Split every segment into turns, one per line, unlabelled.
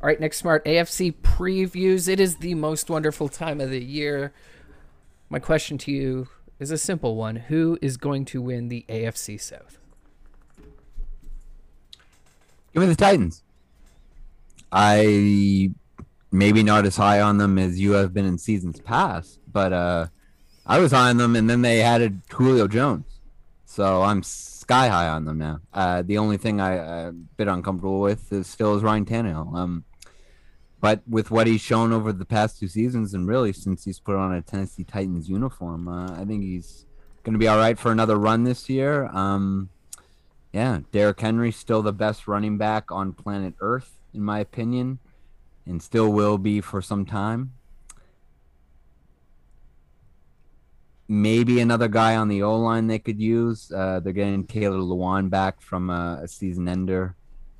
All right, Nick Smart, AFC previews. It is the most wonderful time of the year. My question to you is a simple one Who is going to win the AFC South?
Give me the Titans. I maybe not as high on them as you have been in seasons past, but uh, I was high on them, and then they added Julio Jones, so I'm sky high on them now. Uh, the only thing I, I'm a bit uncomfortable with is still is Ryan Tannehill. Um, but with what he's shown over the past two seasons, and really since he's put on a Tennessee Titans uniform, uh, I think he's going to be all right for another run this year. Um, yeah, Derrick Henry still the best running back on planet Earth, in my opinion, and still will be for some time. Maybe another guy on the O line they could use. Uh, they're getting Taylor Lewan back from a, a season ender.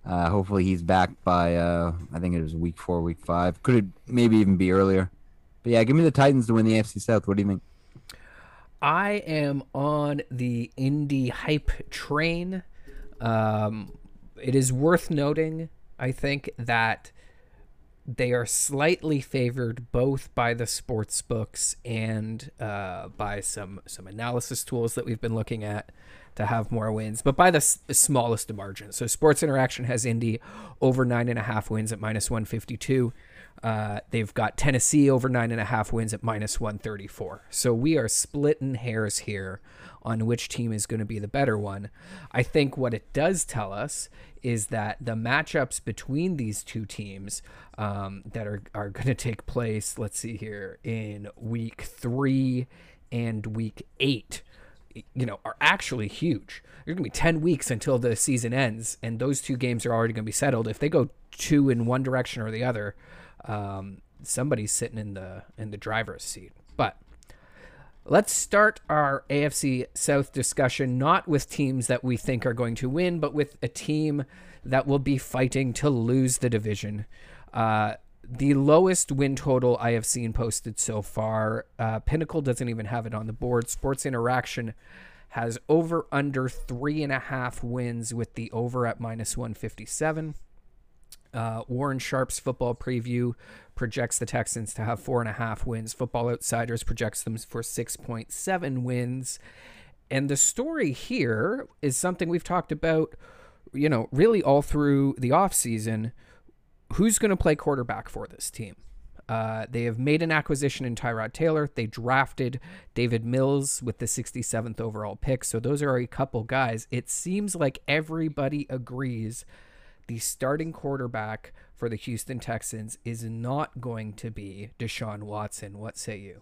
Uh, hopefully he's back by uh, I think it was week four, week five. Could it maybe even be earlier? But yeah, give me the Titans to win the AFC South. What do you think?
I am on the Indy hype train. Um, it is worth noting, I think, that they are slightly favored both by the sports books and uh, by some some analysis tools that we've been looking at to have more wins, but by the s- smallest of margins. So Sports Interaction has Indy over nine and a half wins at minus one fifty two. Uh, they've got Tennessee over nine and a half wins at minus 134. So we are splitting hairs here on which team is going to be the better one. I think what it does tell us is that the matchups between these two teams um, that are, are going to take place, let's see here, in week three and week eight, you know, are actually huge. There's going to be 10 weeks until the season ends, and those two games are already going to be settled. If they go two in one direction or the other, um, somebody's sitting in the in the driver's seat. But let's start our AFC South discussion not with teams that we think are going to win, but with a team that will be fighting to lose the division. Uh, the lowest win total I have seen posted so far. Uh, Pinnacle doesn't even have it on the board. Sports Interaction has over under three and a half wins with the over at minus 157. Uh, Warren Sharp's football preview projects the Texans to have four and a half wins. Football Outsiders projects them for 6.7 wins. And the story here is something we've talked about, you know, really all through the offseason. Who's going to play quarterback for this team? Uh, they have made an acquisition in Tyrod Taylor. They drafted Davis Mills with the 67th overall pick. So those are a couple guys. It seems like everybody agrees the starting quarterback for the Houston Texans is not going to be Deshaun Watson. What say you?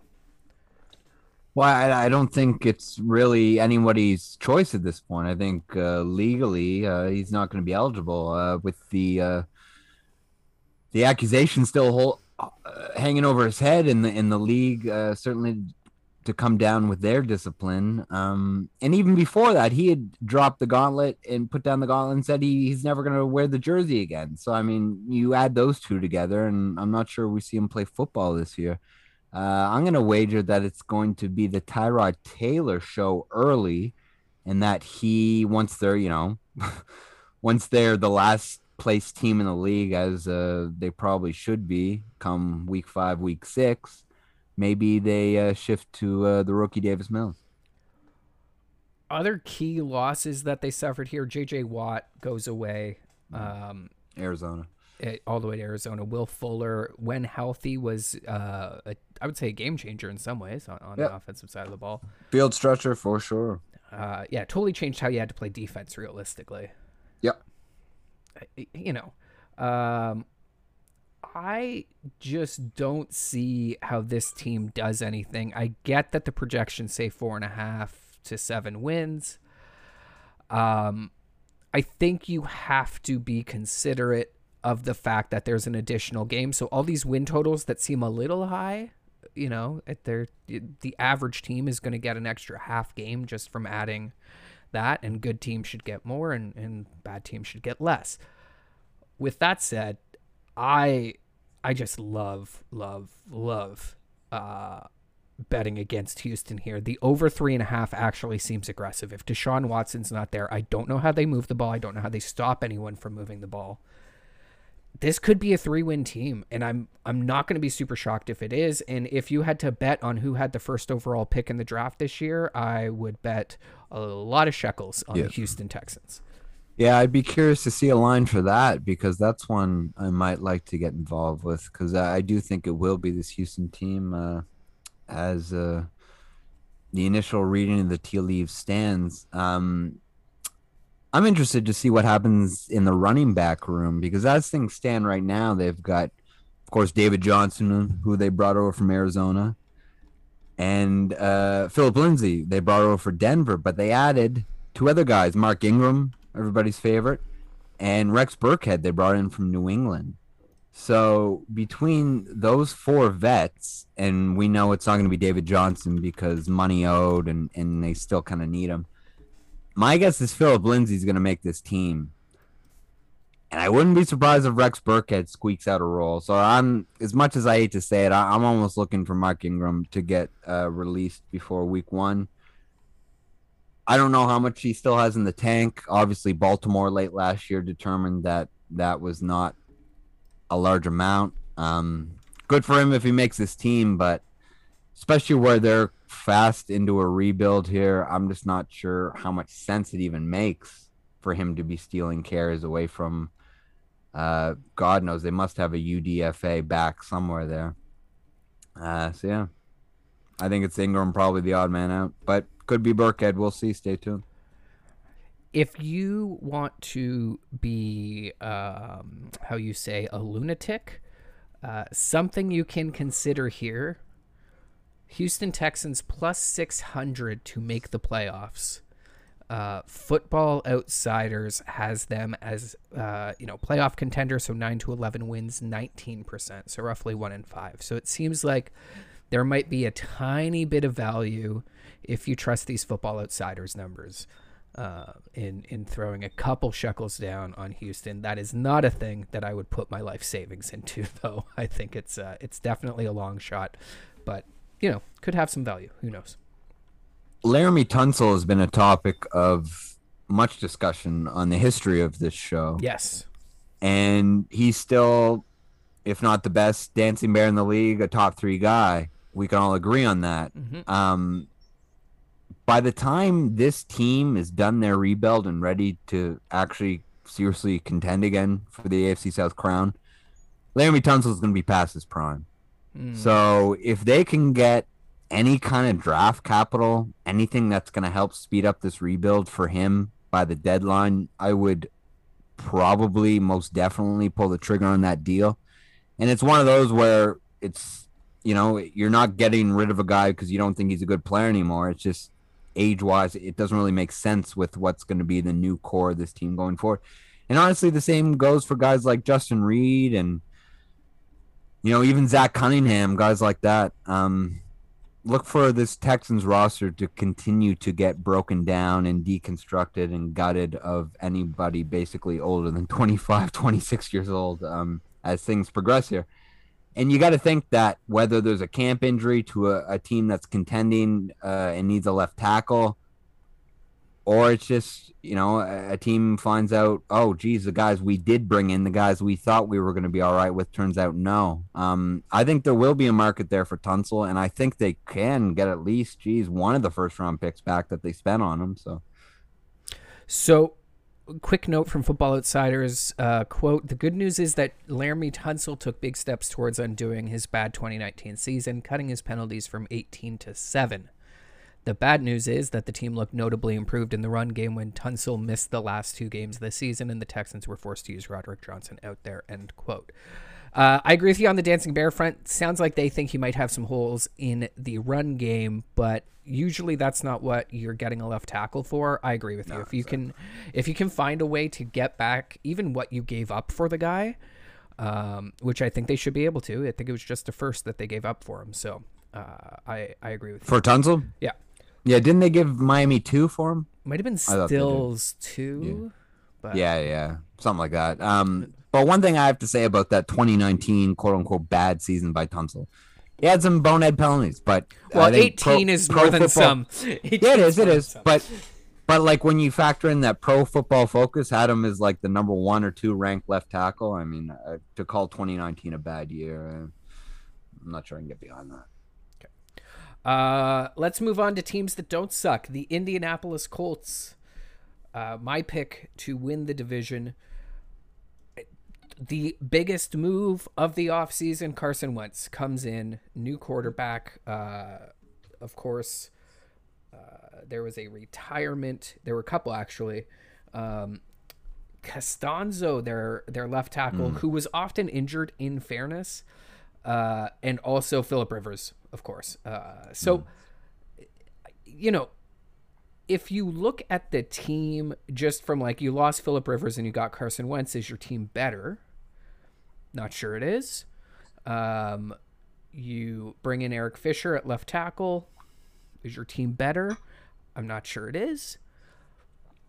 Well, I, I don't think it's really anybody's choice at this point. I think uh, legally uh, he's not going to be eligible uh, with the uh, the accusation still hold, uh, hanging over his head in the in the league. Uh, certainly to come down with their discipline. Um, and even before that, he had dropped the gauntlet and put down the gauntlet and said he, he's never going to wear the jersey again. So, I mean, you add those two together, and I'm not sure we see him play football this year. Uh, I'm going to wager that it's going to be the Tyrod Taylor show early, and that he, once they're, you know, once they're the last place team in the league, as uh, they probably should be come week five, week six, maybe they uh, shift to uh, the rookie Davis Mills.
Other key losses that they suffered here: J.J. Watt goes away.
Mm-hmm.
Um,
Arizona.
it- all the way to Arizona. Will Fuller, when healthy, was uh, a, I would say a game changer in some ways on, on
Yep.
the offensive side of the ball.
Field stretcher for sure.
Uh, yeah, totally changed how you had to play defense realistically.
Yep.
You know, um, I just don't see how this team does anything. I get that the projections say four and a half to seven wins. Um, I think you have to be considerate of the fact that there's an additional game. So all these win totals that seem a little high, you know, at their the average team is going to get an extra half game just from adding that, and good teams should get more, and and bad teams should get less. With that said, I I just love love love uh, betting against Houston here. The over three and a half actually seems aggressive. If Deshaun Watson's not there, I don't know how they move the ball. I don't know how they stop anyone from moving the ball. This could be a three-win team, and I'm I'm not going to be super shocked if it is. And if you had to bet on who had the first overall pick in the draft this year, I would bet a lot of shekels on the Houston Texans.
Yeah, I'd be curious to see a line for that because that's one I might like to get involved with because I, I do think it will be this Houston team uh, as uh, the initial reading of the tea leaves stands. Um, I'm interested to see what happens in the running back room because as things stand right now, they've got, of course, David Johnson, who they brought over from Arizona, and uh, Phillip Lindsay, they brought over for Denver, but they added two other guys, Mark Ingram, everybody's favorite, and Rex Burkhead, they brought in from New England. So between those four vets, and we know it's not going to be David Johnson because money owed, and and they still kind of need him. My guess is Phillip Lindsay's going to make this team, and I wouldn't be surprised if Rex Burkhead squeaks out a role. So I'm, as much as I hate to say it, I, I'm almost looking for Mark Ingram to get uh, released before Week One. I don't know how much he still has in the tank. Obviously, Baltimore late last year determined that that was not a large amount. Um, good for him if he makes this team, but especially where they're fast into a rebuild here, I'm just not sure how much sense it even makes for him to be stealing carries away from. Uh, God knows they must have a UDFA back somewhere there. Uh, so yeah, I think it's Ingram probably the odd man out, but could be Burkhead. We'll see. Stay tuned.
if you want to be um, how you say a lunatic uh, something you can consider here houston texans plus 600 to make the playoffs uh, football outsiders has them as uh, you know playoff contender so 9 to 11 wins 19% so roughly 1 in 5 so it seems like there might be a tiny bit of value if you trust these football outsiders numbers uh, in in throwing a couple shekels down on Houston. That is not a thing that I would put my life savings into, though. I think it's uh, it's definitely a long shot, but you know could have some value. Who knows?
Laremy Tunsil has been a topic of much discussion on the history of this show.
Yes.
and he's still, if not the best dancing bear in the league, a top three guy. We can all agree on that.
Mhm.
Um, by the time this team is done their rebuild and ready to actually seriously contend again for the AFC South crown, Laremy Tunsil is going to be past his prime.
Mm.
So if they can get any kind of draft capital, anything that's going to help speed up this rebuild for him by the deadline, I would probably most definitely pull the trigger on that deal. And it's one of those where it's you know you're not getting rid of a guy because you don't think he's a good player anymore. It's just age wise, it doesn't really make sense with what's going to be the new core of this team going forward. And honestly, the same goes for guys like Justin Reid and you know even Zach Cunningham, guys like that. Um, look for this Texans roster to continue to get broken down and deconstructed and gutted of anybody basically older than 25, 26 years old um, as things progress here. And you got to think that whether there's a camp injury to a, a team that's contending uh, and needs a left tackle, or it's just, you know, a, team finds out, oh, geez, the guys we did bring in, the guys we thought we were going to be all right with, turns out no. Um, I think there will be a market there for Tunsil, and I think they can get at least, geez, one of the first round picks back that they spent on him. So
So, quick note from Football Outsiders uh, quote: The good news is that Laremy Tunsil took big steps towards undoing his bad 2019 season, cutting his penalties from 18 to seven. The bad news is that the team looked notably improved in the run game when Tunsil missed the last two games of the season and the Texans were forced to use Roderick Johnson out there. End quote. Uh, I agree with you on the Dancing Bear front. Sounds like they think he might have some holes in the run game, but usually that's not what you're getting a left tackle for. I agree with you. if you can, if you can find a way to get back even what you gave up for the guy, um, which I think they should be able to. I think it was just a first that they gave up for him. So uh, I I agree with you.
for Tunsil,
Yeah.
Yeah, didn't they give Miami two for him?
Might have been
thought they did.
Stills too. But
Yeah, yeah, something like that. Um, but one thing I have to say about that 2019 quote unquote bad season by Tunsil, he had some bonehead penalties, but
Well, 18
pro-
is
pro
more than
football-
some. 18
Yeah, it is. It is. But But like when you factor in that Pro Football Focus had him as like the number one or two ranked left tackle, I mean, uh, to call 2019 a bad year, uh, I'm not sure I can get behind that.
Uh, let's move on to teams that don't suck. The Indianapolis Colts, uh, my pick to win the division. The biggest move of the offseason, Carson Wentz comes in, new quarterback. Uh, of course, uh, there was a retirement. There were a couple actually. Um, Castonzo, their their left tackle, who was often injured. In fairness, uh, and also Philip Rivers, of course. Uh, so, you know, if you look at the team just from like you lost Philip Rivers and you got Carson Wentz, is your team better? Not sure it is. Um, you bring in Eric Fisher at left tackle. Is your team better? I'm not sure it is.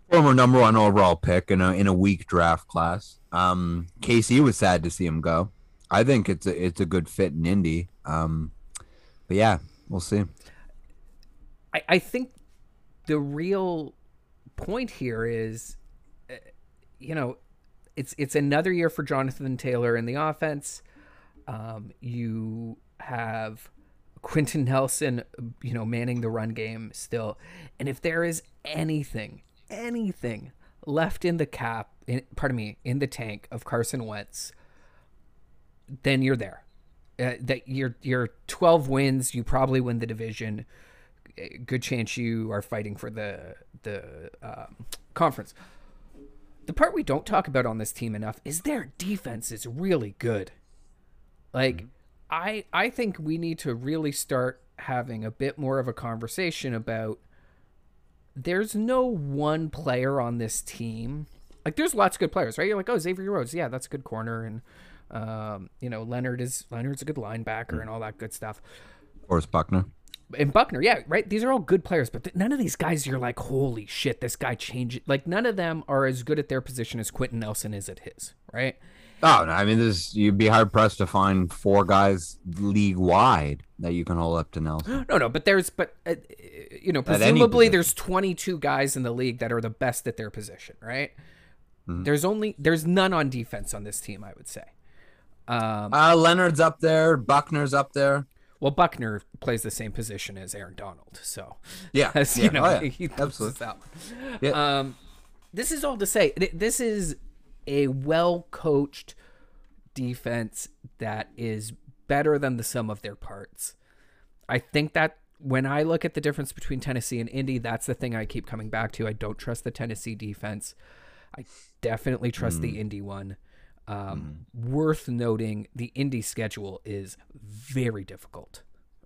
Former number one overall pick in a in a weak draft class. Um, KC was sad to see him go. I think it's a it's a good fit in Indy. Um, but yeah, we'll see.
I, I think the real point here is, uh, you know, it's it's another year for Jonathan Taylor in the offense. Um, you have Quenton Nelson, you know, manning the run game still, and if there is anything, anything left in the cap, in, pardon me, in the tank of Carson Wentz, then you're there. Uh, that you're you're 12 wins, you probably win the division. Good chance you are fighting for the the um, conference. The part we don't talk about on this team enough is their defense is really good. Like I I think we need to really start having a bit more of a conversation about there's no one player on this team. Like there's lots of good players, right? You're like, oh Xavier Rhodes, yeah, that's a good corner, and um, you know Leonard is Leonard's a good linebacker and all that good stuff.
Forrest Buckner.
And Buckner, yeah, right. These are all good players, but th- none of these guys you're like, holy shit, this guy changed. Like none of them are as good at their position as Quenton Nelson is at his, right?
Oh, no, I mean, this you'd be hard pressed to find four guys league wide that you can hold up to Nelson.
No, no, but there's, but uh, you know, presumably there's 22 guys in the league that are the best at their position, right? There's only there's none on defense on this team, I would say. Um,
Uh, Leonard's up there. Buckner's up there.
well, Buckner plays the same position as Aaron Donald, so
Yeah,
as
yeah.
you know,
Oh, yeah.
he
Absolutely.
absolutely out.
Yeah.
Um, this is all to say, th- this is a well coached defense that is better than the sum of their parts. I think that when I look at the difference between Tennessee and Indy, that's the thing I keep coming back to. I don't trust the Tennessee defense. I definitely trust the Indy one. Um, Worth noting, the Indy schedule is very difficult.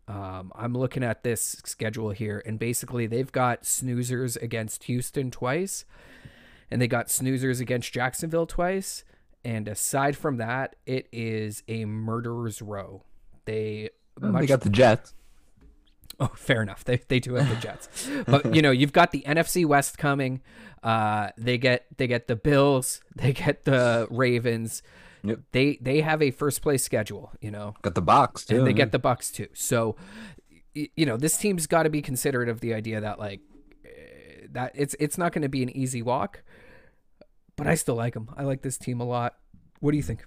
Um, I'm looking at this schedule here, and basically they've got snoozers against Houston twice, and they got snoozers against Jacksonville twice. And aside from that, it is a murderer's row. They
Well,
much
they got the Jets.
Oh, fair enough. They they do have the Jets, but you know you've got the NFC West coming. Uh, they get they get the Bills. They get the Ravens.
Yep.
They they have a first place schedule. You know,
Got the box too.
and they get the Bucs too. So, y- you know, this team's got to be considerate of the idea that like eh, that it's it's not going to be an easy walk. But I still like them. I like this team a lot. What do you think?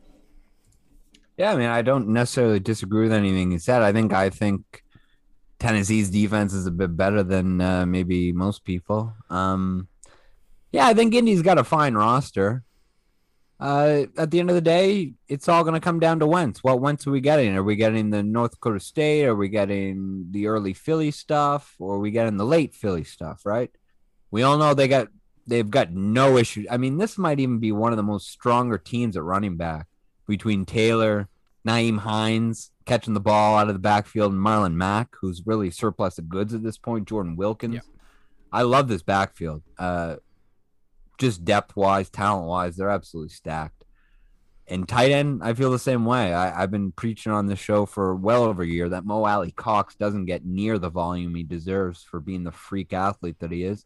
Yeah, I mean, I don't necessarily disagree with anything he said. I think I think Tennessee's defense is a bit better than uh, maybe most people. Um, yeah, I think Indy's got a fine roster. Uh, at the end of the day, it's all going to come down to Wentz. What Wentz are we getting? Are we getting the North Dakota State? Are we getting the early Philly stuff? Or are we getting the late Philly stuff? Right? We all know they got they've got no issue. I mean, this might even be one of the most stronger teams at running back between Taylor, Nyheim Hines catching the ball out of the backfield, and Marlon Mack, who's really surplus of goods at this point, Jordan Wilkins.
Yeah.
I love this backfield. Uh, just depth wise, talent wise, they're absolutely stacked. And tight end, I feel the same way. I, I've been preaching on this show for well over a year that Mo Alie-Cox doesn't get near the volume he deserves for being the freak athlete that he is.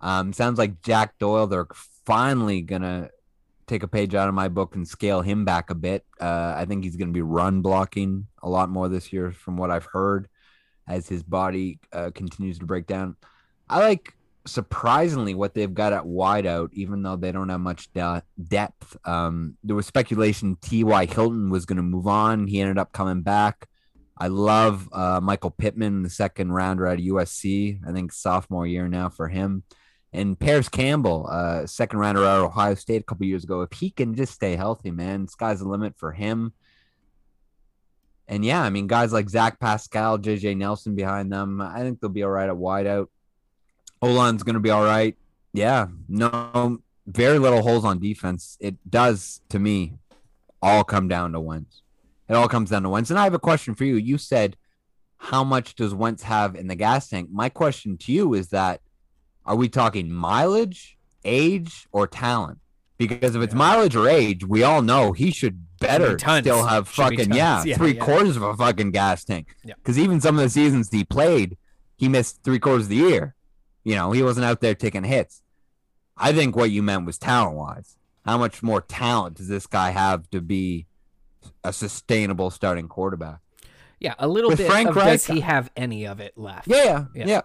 Um, sounds like Jack Doyle, they're finally gonna take a page out of my book and scale him back a bit. Uh, I think he's gonna be run blocking a lot more this year, from what I've heard, as his body uh, continues to break down. I like surprisingly what they've got at wideout, even though they don't have much de- depth. Um, there was speculation T.Y. Hilton was going to move on. He ended up coming back. I love uh, Michael Pittman, the second rounder at USC. I think sophomore year now for him. And Parris Campbell, uh, second rounder out of Ohio State a couple years ago. If he can just stay healthy, man, sky's the limit for him. And yeah, I mean, guys like Zach Pascal, JJ Nelson behind them, I think they'll be all right at wideout. Olan's going to be all right. Yeah, no, very little holes on defense. It does, to me, all come down to Wentz. It all comes down to Wentz. And I have a question for you. You said, how much does Wentz have in the gas tank? My question to you is that are we talking mileage, age, or talent? Because if it's yeah. mileage or age, we all know he should better should still have should fucking yeah, yeah, three yeah. quarters of a fucking gas tank. Because even some of the seasons he played, he missed three quarters of the year. You know, he wasn't out there taking hits. I think what you meant was talent wise. How much more talent does this guy have to be a sustainable starting quarterback?
Yeah, a little with bit. Frank of Reich, does he have any of it left?
Yeah, yeah, yeah.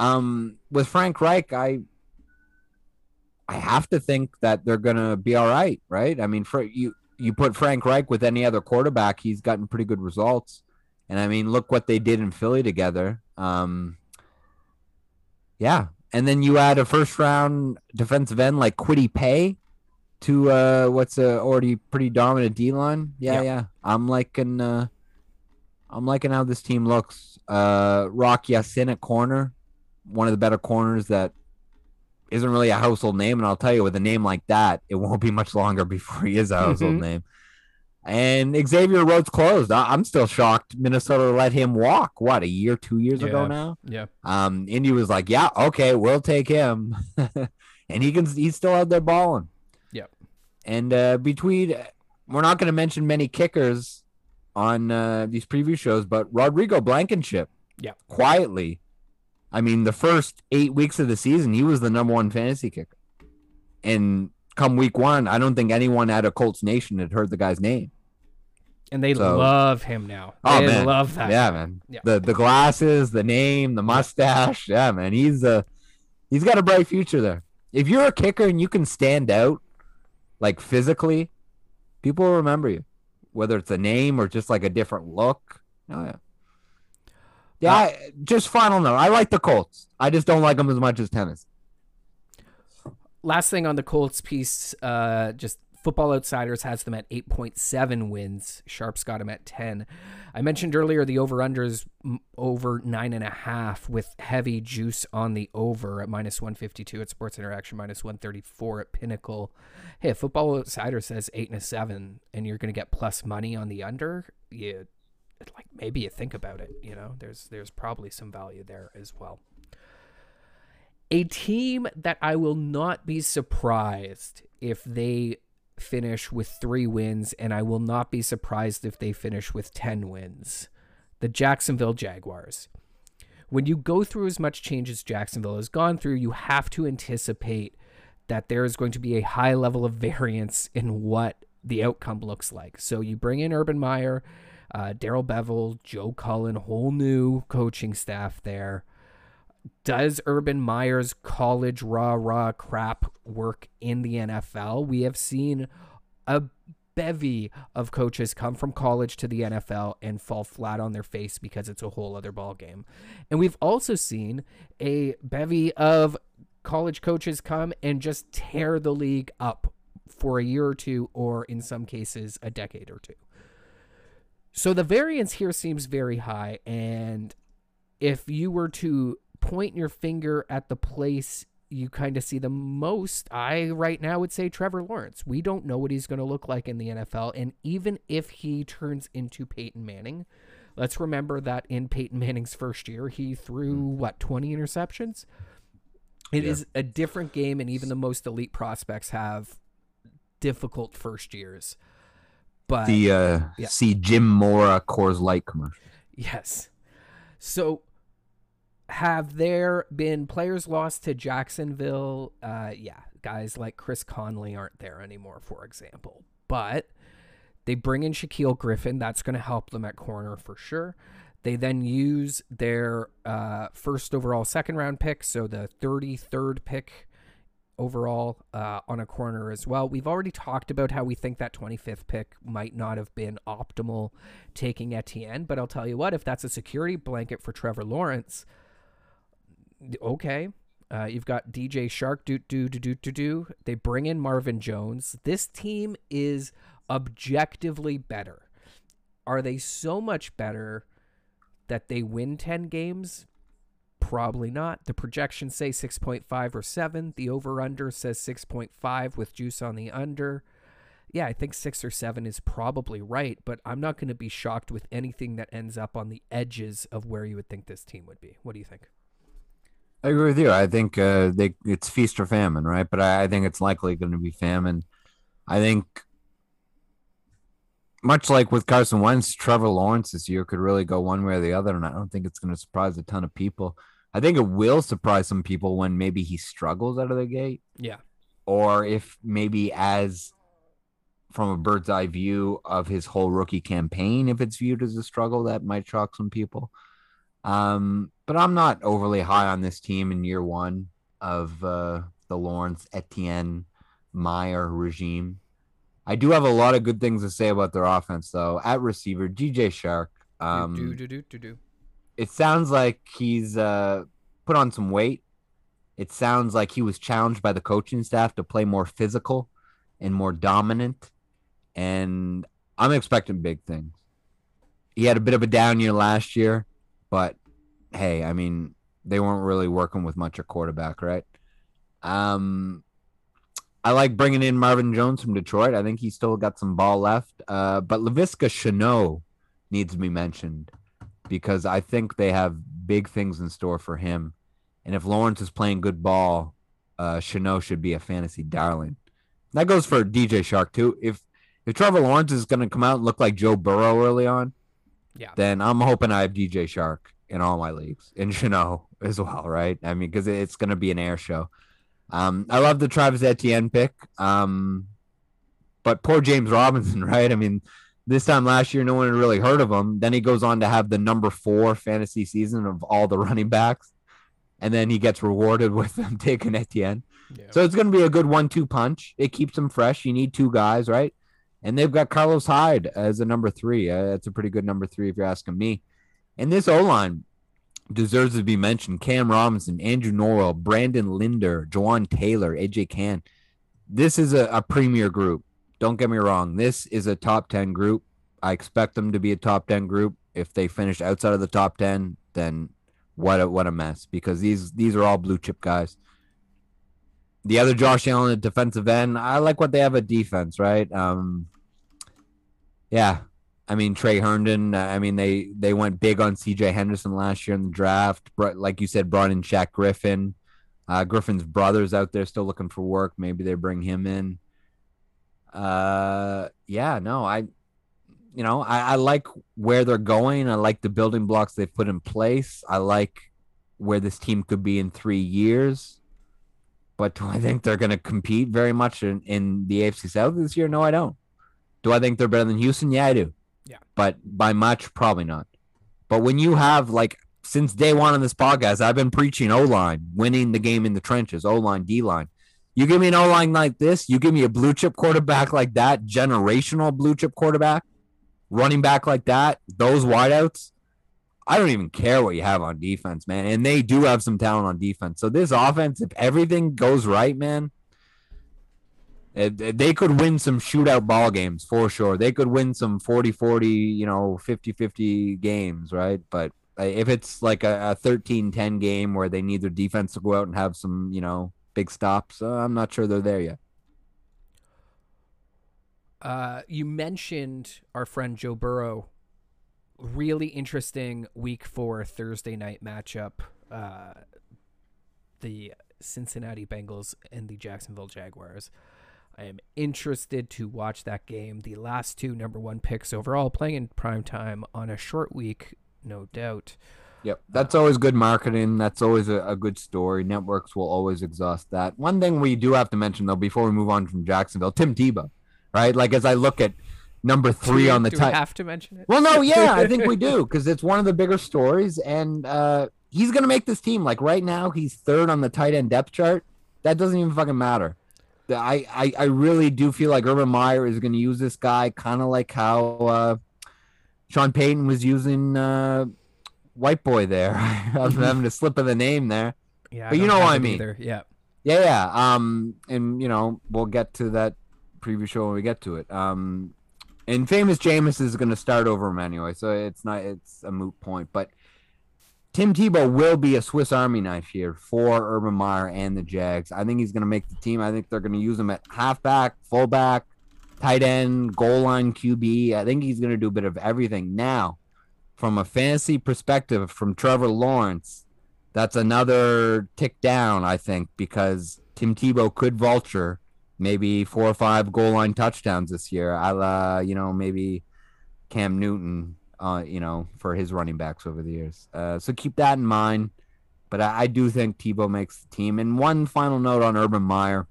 Um, with Frank Reich, I I have to think that they're gonna be all right, right? I mean, for you, you put Frank Reich with any other quarterback, he's gotten pretty good results. And I mean, look what they did in Philly together. Um, yeah, and then you add a first round defensive end like Kwity Paye to uh, what's a already pretty dominant D line. Yeah, yeah, yeah, I'm liking uh, I'm liking how this team looks. Uh, Rock Ya-Sin at corner, one of the better corners that isn't really a household name, and I'll tell you, with a name like that, it won't be much longer before he is a household mm-hmm. name. And Xavier Rhodes closed. I- am still shocked Minnesota let him walk. What a year, two years
yeah.
ago now.
Yeah.
Um, Indy was like, yeah, okay, we'll take him, and he can. He's still out there balling.
Yep.
And uh, between, we're not going to mention many kickers on uh, these preview shows, but Rodrigo Blankenship.
Yeah.
Quietly I mean, the first eight weeks of the season, he was the number one fantasy kicker. And come week one, I don't think anyone at a Colts Nation had heard the guy's name.
And they so, love him now. Oh, they
man.
love that.
Yeah, man. Yeah. The the glasses, the name, the mustache. Yeah, man. He's a he's got a bright future there. If you're a kicker and you can stand out like physically, people will remember you. Whether it's a name or just like a different look. Oh yeah. Yeah, I, just final note. I like the Colts. I just don't like them as much as tennis.
Last thing on the Colts piece, uh, just Football Outsiders has them at 8.7 wins. Sharps got them at 10. I mentioned earlier the over over nine and a half with heavy juice on the over at minus 152 at Sports Interaction, minus 134 at Pinnacle. Hey, Football Outsider says eight and a seven, and you're going to get plus money on the under. Yeah, like maybe you think about it, you know, there's there's probably some value there as well. A team that I will not be surprised if they finish with 3 wins and I will not be surprised if they finish with 10 wins. The Jacksonville Jaguars. When you go through as much change as Jacksonville has gone through, you have to anticipate that there is going to be a high level of variance in what the outcome looks like. So you bring in Urban Meyer, uh, Darrell Bevell, Joe Cullen, whole new coaching staff there. Does Urban Meyer's college rah rah crap work in the NFL? We have seen a bevy of coaches come from college to the NFL and fall flat on their face because it's a whole other ball game. And we've also seen a bevy of college coaches come and just tear the league up for a year or two or in some cases a decade or two. So the variance here seems very high. And if you were to point your finger at the place you kind of see the most, I right now would say Trevor Lawrence. We don't know what he's going to look like in the NFL. And even if he turns into Peyton Manning, let's remember that in Peyton Manning's first year, he threw hmm. what, 20 interceptions? It yeah. is a different game, and even the most elite prospects have difficult first years. But
the uh, yeah. see Jim Mora Coors Light commercial.
Yes. So have there been players lost to Jacksonville? Uh, yeah, guys like Chris Conley aren't there anymore, for example. But they bring in Shaquill Griffin. That's going to help them at corner for sure. They then use their uh, first overall second round pick, so the 33rd pick overall uh, on a corner as well. We've already talked about how we think that 25th pick might not have been optimal taking Etienne, but I'll tell you what, if that's a security blanket for Trevor Lawrence, okay. Uh, you've got DJ Chark, do do do do do do. They bring in Marvin Jones. This team is objectively better. Are they so much better that they win 10 games? Probably not. The projections say 6.5 or 7. The over under says 6.5 with juice on the under. Yeah, I think 6 or 7 is probably right, but I'm not going to be shocked with anything that ends up on the edges of where you would think this team would be. What do you think?
I agree with you. I think uh, they it's feast or famine, right? But I, I think it's likely going to be famine. I think much like with Carson Wentz, Trevor Lawrence this year could really go one way or the other, and I don't think it's going to surprise a ton of people. I think it will surprise some people when maybe he struggles out of the gate.
Yeah.
Or if maybe as from a bird's eye view of his whole rookie campaign, if it's viewed as a struggle, that might shock some people. Um, but I'm not overly high on this team in year one of uh, the Lawrence Etienne Meyer regime. I do have a lot of good things to say about their offense, though. At receiver, DJ Chark. Um,
do, do, do, do, do.
It sounds like he's uh, put on some weight. It sounds like he was challenged by the coaching staff to play more physical and more dominant. And I'm expecting big things. He had a bit of a down year last year, but hey, I mean, they weren't really working with much at quarterback, right? Um, I like bringing in Marvin Jones from Detroit. I think he's still got some ball left. Uh, but Laviska Shenault needs to be mentioned because I think they have big things in store for him. And if Lawrence is playing good ball, uh, Shenault should be a fantasy darling. That goes for DJ Chark too. If if Trevor Lawrence is going to come out and look like Joe Burrow early on,
yeah,
then I'm hoping I have DJ Chark in all my leagues and Shenault as well, right? I mean, because it's going to be an air show. Um, I love the Travis Etienne pick. Um, but poor James Robinson, right? I mean, this time last year, no one had really heard of him. Then he goes on to have the number four fantasy season of all the running backs. And then he gets rewarded with them taking Etienne. Yeah. So it's going to be a good one two punch. It keeps them fresh. You need two guys, right? And they've got Carlos Hyde as a number three. Uh, that's a pretty good number three if you're asking me. And this O line, deserves to be mentioned. Cam Robinson, Andrew Norwell, Brandon Linder, Jawaan Taylor, AJ Cann. This is a, a premier group. Don't get me wrong. This is a top 10 group. I expect them to be a top 10 group. If they finish outside of the top 10, then what a, what a mess because these these are all blue chip guys. The other Josh Allen at defensive end, I like what they have at defense, right? Um, yeah, I mean Tre Herndon. I mean they they went big on C.J. Henderson last year in the draft. Like you said, brought in Shaq Griffin. Uh, Griffin's brother's out there still looking for work. Maybe they bring him in. Uh, yeah, no, I, you know, I, I like where they're going. I like the building blocks they've put in place. I like where this team could be in three years. But do I think they're going to compete very much in, in the AFC South this year? No, I don't. Do I think they're better than Houston? Yeah, I do.
Yeah.
But by much, probably not. But when you have like since day one on this podcast, I've been preaching O line, winning the game in the trenches, O line, D line. You give me an O line like this, you give me a blue chip quarterback like that, generational blue chip quarterback, running back like that, those wideouts. I don't even care what you have on defense, man. And they do have some talent on defense. So this offense, if everything goes right, man, they could win some shootout ball games for sure. They could win some 40-40, you know, 50-50 games, right? But uh, if it's like a, a 13-10 game where they need their defense to go out and have some, you know, big stops, uh, I'm not sure they're there yet.
Uh, you mentioned our friend Joe Burrow. Really interesting week four Thursday night matchup. Uh, the Cincinnati Bengals and the Jacksonville Jaguars. I am interested to watch that game. The last two number one picks overall playing in prime time on a short week, no doubt.
Yep, that's always good marketing. That's always a, a, good story. Networks will always exhaust that. One thing we do have to mention though, before we move on from Jacksonville, Tim Tebow, right? Like as I look at number three
Do-
on the
we
tight.
have to mention it?
Well, no, yeah, I think we do because it's one of the bigger stories, and uh, he's gonna make this team. Like right now, he's third on the tight end depth chart. That doesn't even fucking matter. I, I, I really do feel like Urban Meyer is gonna use this guy kind of like how uh, Sean Payton was using uh, White Boy there. I'm having a slip of the name there.
yeah,
but you know what I mean.
Either. Yeah.
Yeah, yeah. Um, and you know, we'll get to that preview show when we get to it. Um, and famous Jameis is going to start over him anyway, so it's not it's a moot point. But Tim Tebow will be a Swiss Army knife here for Urban Meyer and the Jags. I think he's going to make the team. I think they're going to use him at halfback, fullback, tight end, goal line QB. I think he's going to do a bit of everything. Now, from a fantasy perspective, from Trevor Lawrence, that's another tick down, I think, because Tim Tebow could vulture maybe four or five goal line touchdowns this year. Uh, you know, maybe Cam Newton, uh, you know, for his running backs over the years. Uh, so keep that in mind. But I, I do think Tebow makes the team. And one final note on Urban Meyer.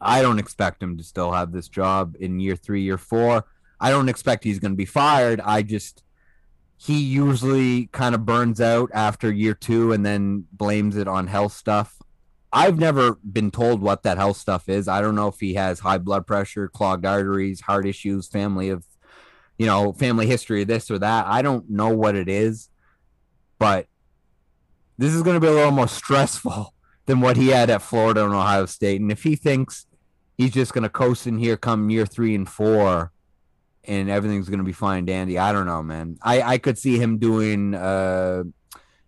I don't expect him to still have this job in year three, year four. I don't expect he's going to be fired. I just he usually kind of burns out after year two and then blames it on health stuff. I've never been told what that health stuff is. I don't know if he has high blood pressure, clogged arteries, heart issues, family of, you know, family history of this or that. I don't know what it is, but this is going to be a little more stressful than what he had at Florida and Ohio State. And if he thinks he's just going to coast in here come year three and four, and everything's gonna be fine, dandy. I don't know, man. I I could see him doing uh,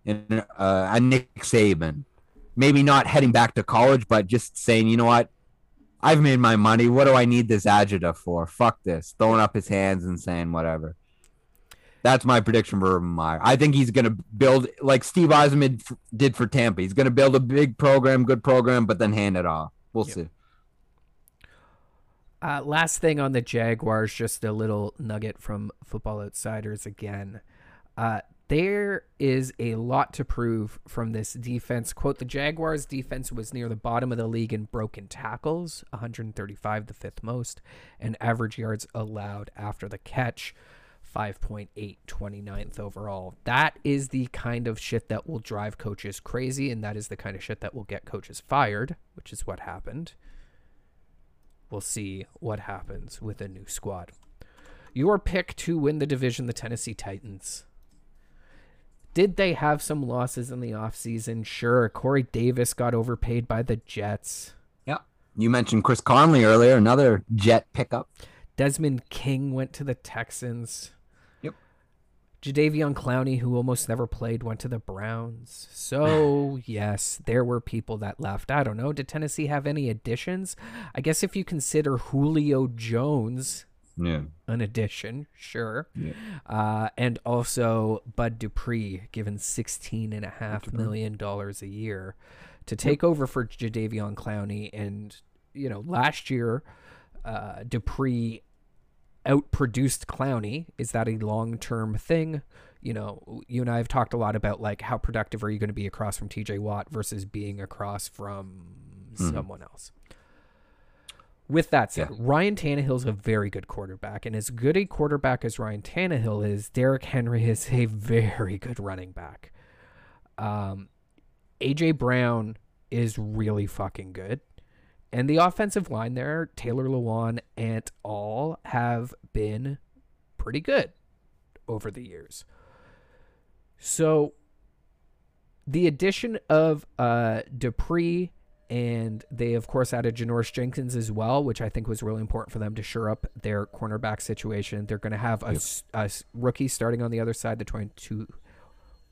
in, uh a Nick Saban, maybe not heading back to college, but just saying, you know what, I've made my money. What do I need this agita for? Fuck this. Throwing up his hands and saying whatever. That's my prediction for Urban Meyer. I think he's going to build like Steve Eisman f- did for Tampa. He's going to build a big program, good program, but then hand it off. We'll
Yep.
see.
Uh, last thing on the Jaguars, just a little nugget from Football Outsiders again. Uh, there is a lot to prove from this defense. Quote The Jaguars' defense was near the bottom of the league in broken tackles, 135, the fifth most, and average yards allowed after the catch, 5.8, 29th overall. That is the kind of shit that will drive coaches crazy, and that is the kind of shit that will get coaches fired, which is what happened we'll see what happens with a new squad. Your pick to win the division, the Tennessee Titans. Did they have some losses in the offseason? Sure. Corey Davis got overpaid by the Jets.
Yeah. You mentioned Chris Conley earlier, another jet pickup.
Desmond King went to the Texans. Jadavion Clowney, who almost never played, went to the Browns. So, yes, there were people that left. I don't know. Did Tennessee have any additions? I guess if you consider Julio Jones
Yeah.
an addition, sure.
Yeah.
Uh, and also Bud Dupree given
$16.5
million a year to take over for Jadavion Clowney. And you know, last year, uh, Dupree outproduced Clowney. Is that a long term thing? You know, you and I have talked a lot about like how productive are you going to be across from TJ Watt versus being across from
Mhm.
someone else. With that said,
Yeah.
Ryan is a very good quarterback, and as good a quarterback as Ryan Tannehill is, Derrick Henry is a very good running back. Um, AJ Brown is really fucking good, and the offensive line there, Taylor Lewan and all, have been pretty good over the years. So, the addition of uh, Dupree and they of course added Janoris Jenkins as well, which I think was really important for them to shore up their cornerback situation. They're going to have a,
Yep.
a rookie starting on the other side, the 22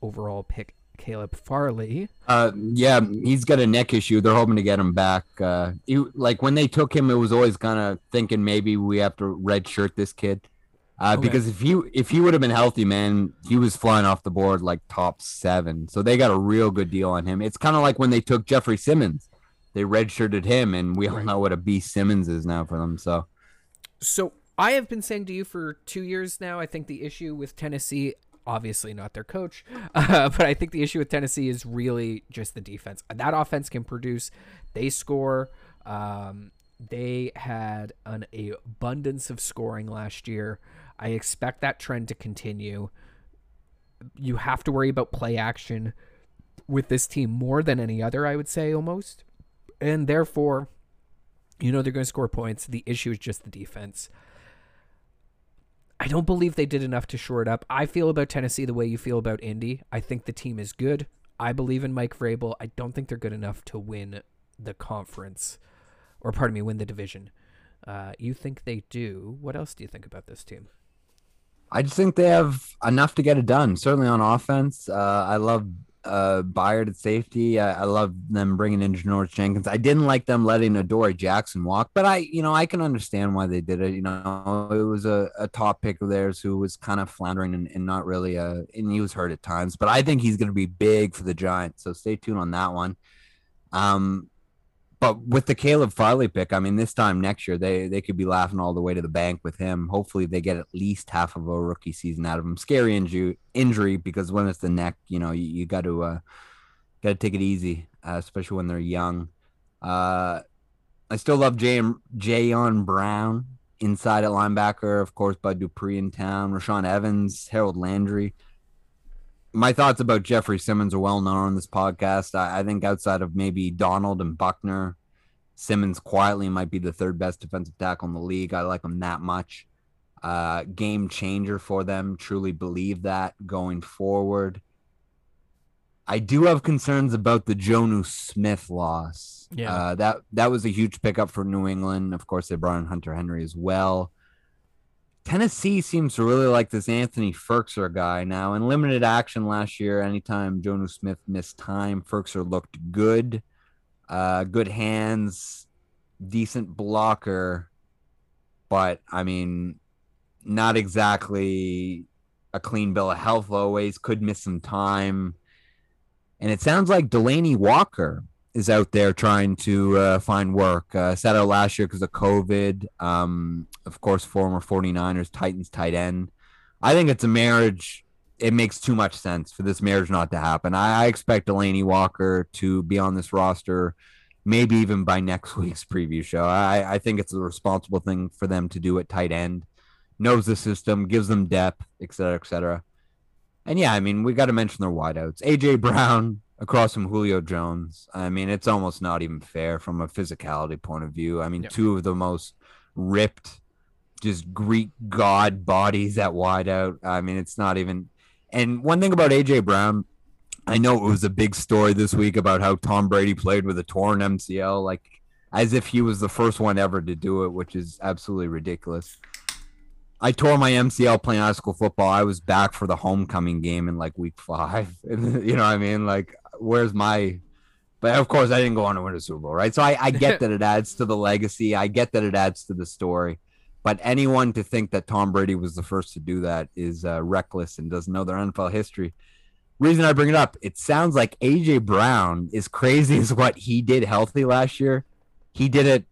overall pick, Caleb Farley.
Uh, yeah, he's got a neck issue. They're hoping to get him back. Uh, he, like when they took him, it was always kind of thinking maybe we have to redshirt this kid. Uh,
Okay.
because if he if he would have been healthy, man, he was flying off the board like top seven. So they got a real good deal on him. It's kind of like when they took Jeffrey Simmons, they redshirted him, and we all
Right.
know what a B Simmons is now for them. So
So I have been saying to you for two years now, I think the issue with Tennessee, obviously not their coach, uh, but I think the issue with Tennessee is really just the defense. That offense can produce, they score. Um, They had an abundance of scoring last year. I expect that trend to continue. You have to worry about play action with this team more than any other, I would say, almost. And therefore, you know they're going to score points. The issue is just the defense. I don't believe they did enough to shore it up. I feel about Tennessee the way you feel about Indy. I think the team is good. I believe in Mike Vrabel. I don't think they're good enough to win the conference, or pardon me, win the division. Uh, you think they do? What else do you think about this team?
I just think they have enough to get it done. Certainly on offense, uh, I love uh, Byard at safety. I, I, love them bringing in Janoris Jenkins. I didn't like them letting Adoree Jackson walk, but I, you know, I can understand why they did it. You know, it was a, a top pick of theirs who was kind of floundering and, and not really, uh, and he was hurt at times, but I think he's going to be big for the Giants. So stay tuned on that one. Um, but with the Caleb Farley pick, I mean, this time next year they they could be laughing all the way to the bank with him. Hopefully, they get at least half of a rookie season out of him. Scary injury injury because when it's the neck, you know, you, you got to uh, got to take it easy, uh, especially when they're young. Uh, I still love Jay Jayon Brown inside at linebacker, of course. Bud Dupree in town, Rashaan Evans, Harold Landry my thoughts about Jeffrey Simmons are well known on this podcast. I, I, think outside of maybe Donald and Buckner, Simmons quietly might be the third best defensive tackle in the league. I like him that much. Uh, game changer for them. Truly believe that going forward. I do have concerns about the Jonnu Smith loss. Yeah, uh, that that was a huge pickup for New England. Of course, they brought in Hunter Henry as well. Tennessee seems to really like this Anthony Firkser guy now. In limited action last year, anytime Jonnu Smith missed time, Firkser looked good. Uh, good hands, decent blocker, but I mean, not exactly a clean bill of health always. Could miss some time. And it sounds like Delanie Walker is out there trying to uh, find work. Uh, sat out last year because of COVID. Um, of course, former 49ers Titans tight end. I think it's a marriage. It makes too much sense for this marriage not to happen. I, I expect Delanie Walker to be on this roster, maybe even by next week's preview show. I, I think it's a responsible thing for them to do at tight end. Knows the system, gives them depth, et cetera, et cetera. And yeah, I mean, we got to mention their wideouts. AJ Brown, across from Julio Jones. I mean, it's almost not even fair from a physicality point of view. I mean, yep. two of the most ripped, just Greek god bodies at wideout. I mean, it's not even. And one thing about AJ Brown, I know it was a big story this week about how Tom Brady played with a torn MCL, like as if he was the first one ever to do it, which is absolutely ridiculous. I tore my MCL playing high school football. I was back for the homecoming game in like week five. you know what I mean? Like where's my but of course I didn't go on to win a Super Bowl, right? So I, I get that it adds to the legacy. I get that it adds to the story. But anyone to think that Tom Brady was the first to do that is uh, reckless and doesn't know their NFL history. Reason I bring it up, it sounds like AJ Brown is crazy as what he did healthy last year. He did it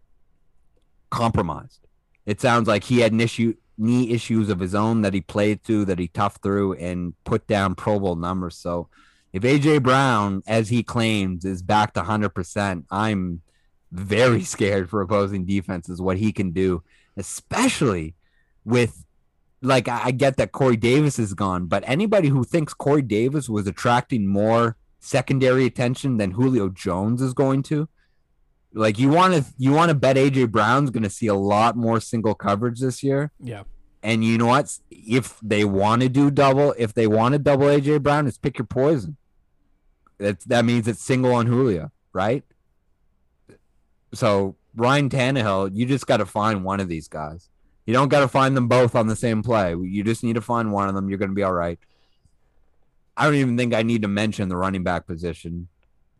compromised. It sounds like he had an issue, knee issues of his own that he played through, that he toughed through, and put down Pro Bowl numbers. So if AJ Brown, as he claims, is back to 100%, I'm very scared for opposing defenses what he can do, especially with like I get that Corey Davis is gone, but anybody who thinks Corey Davis was attracting more secondary attention than Julio Jones is going to, like you want to you want to bet AJ Brown's going to see a lot more single coverage this year.
Yeah.
And you know what? If they want to do double, if they want to double AJ Brown, it's pick your poison. That that means it's single on Julio, right? So Ryan Tannehill, you just got to find one of these guys. You don't got to find them both on the same play. You just need to find one of them. You're going to be all right. I don't even think I need to mention the running back position.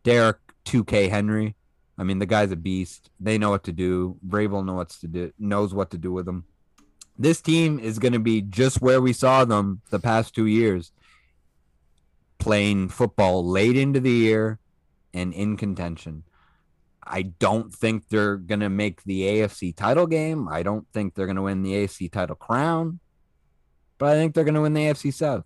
Derrick 2K Henry. I mean, the guy's a beast. They know what to do. Vrabel know what to do, knows what to do with them. This team is going to be just where we saw them the past two years playing football late into the year and in contention. I don't think they're going to make the AFC title game. I don't think they're going to win the AFC title crown, but I think they're going to win the AFC South.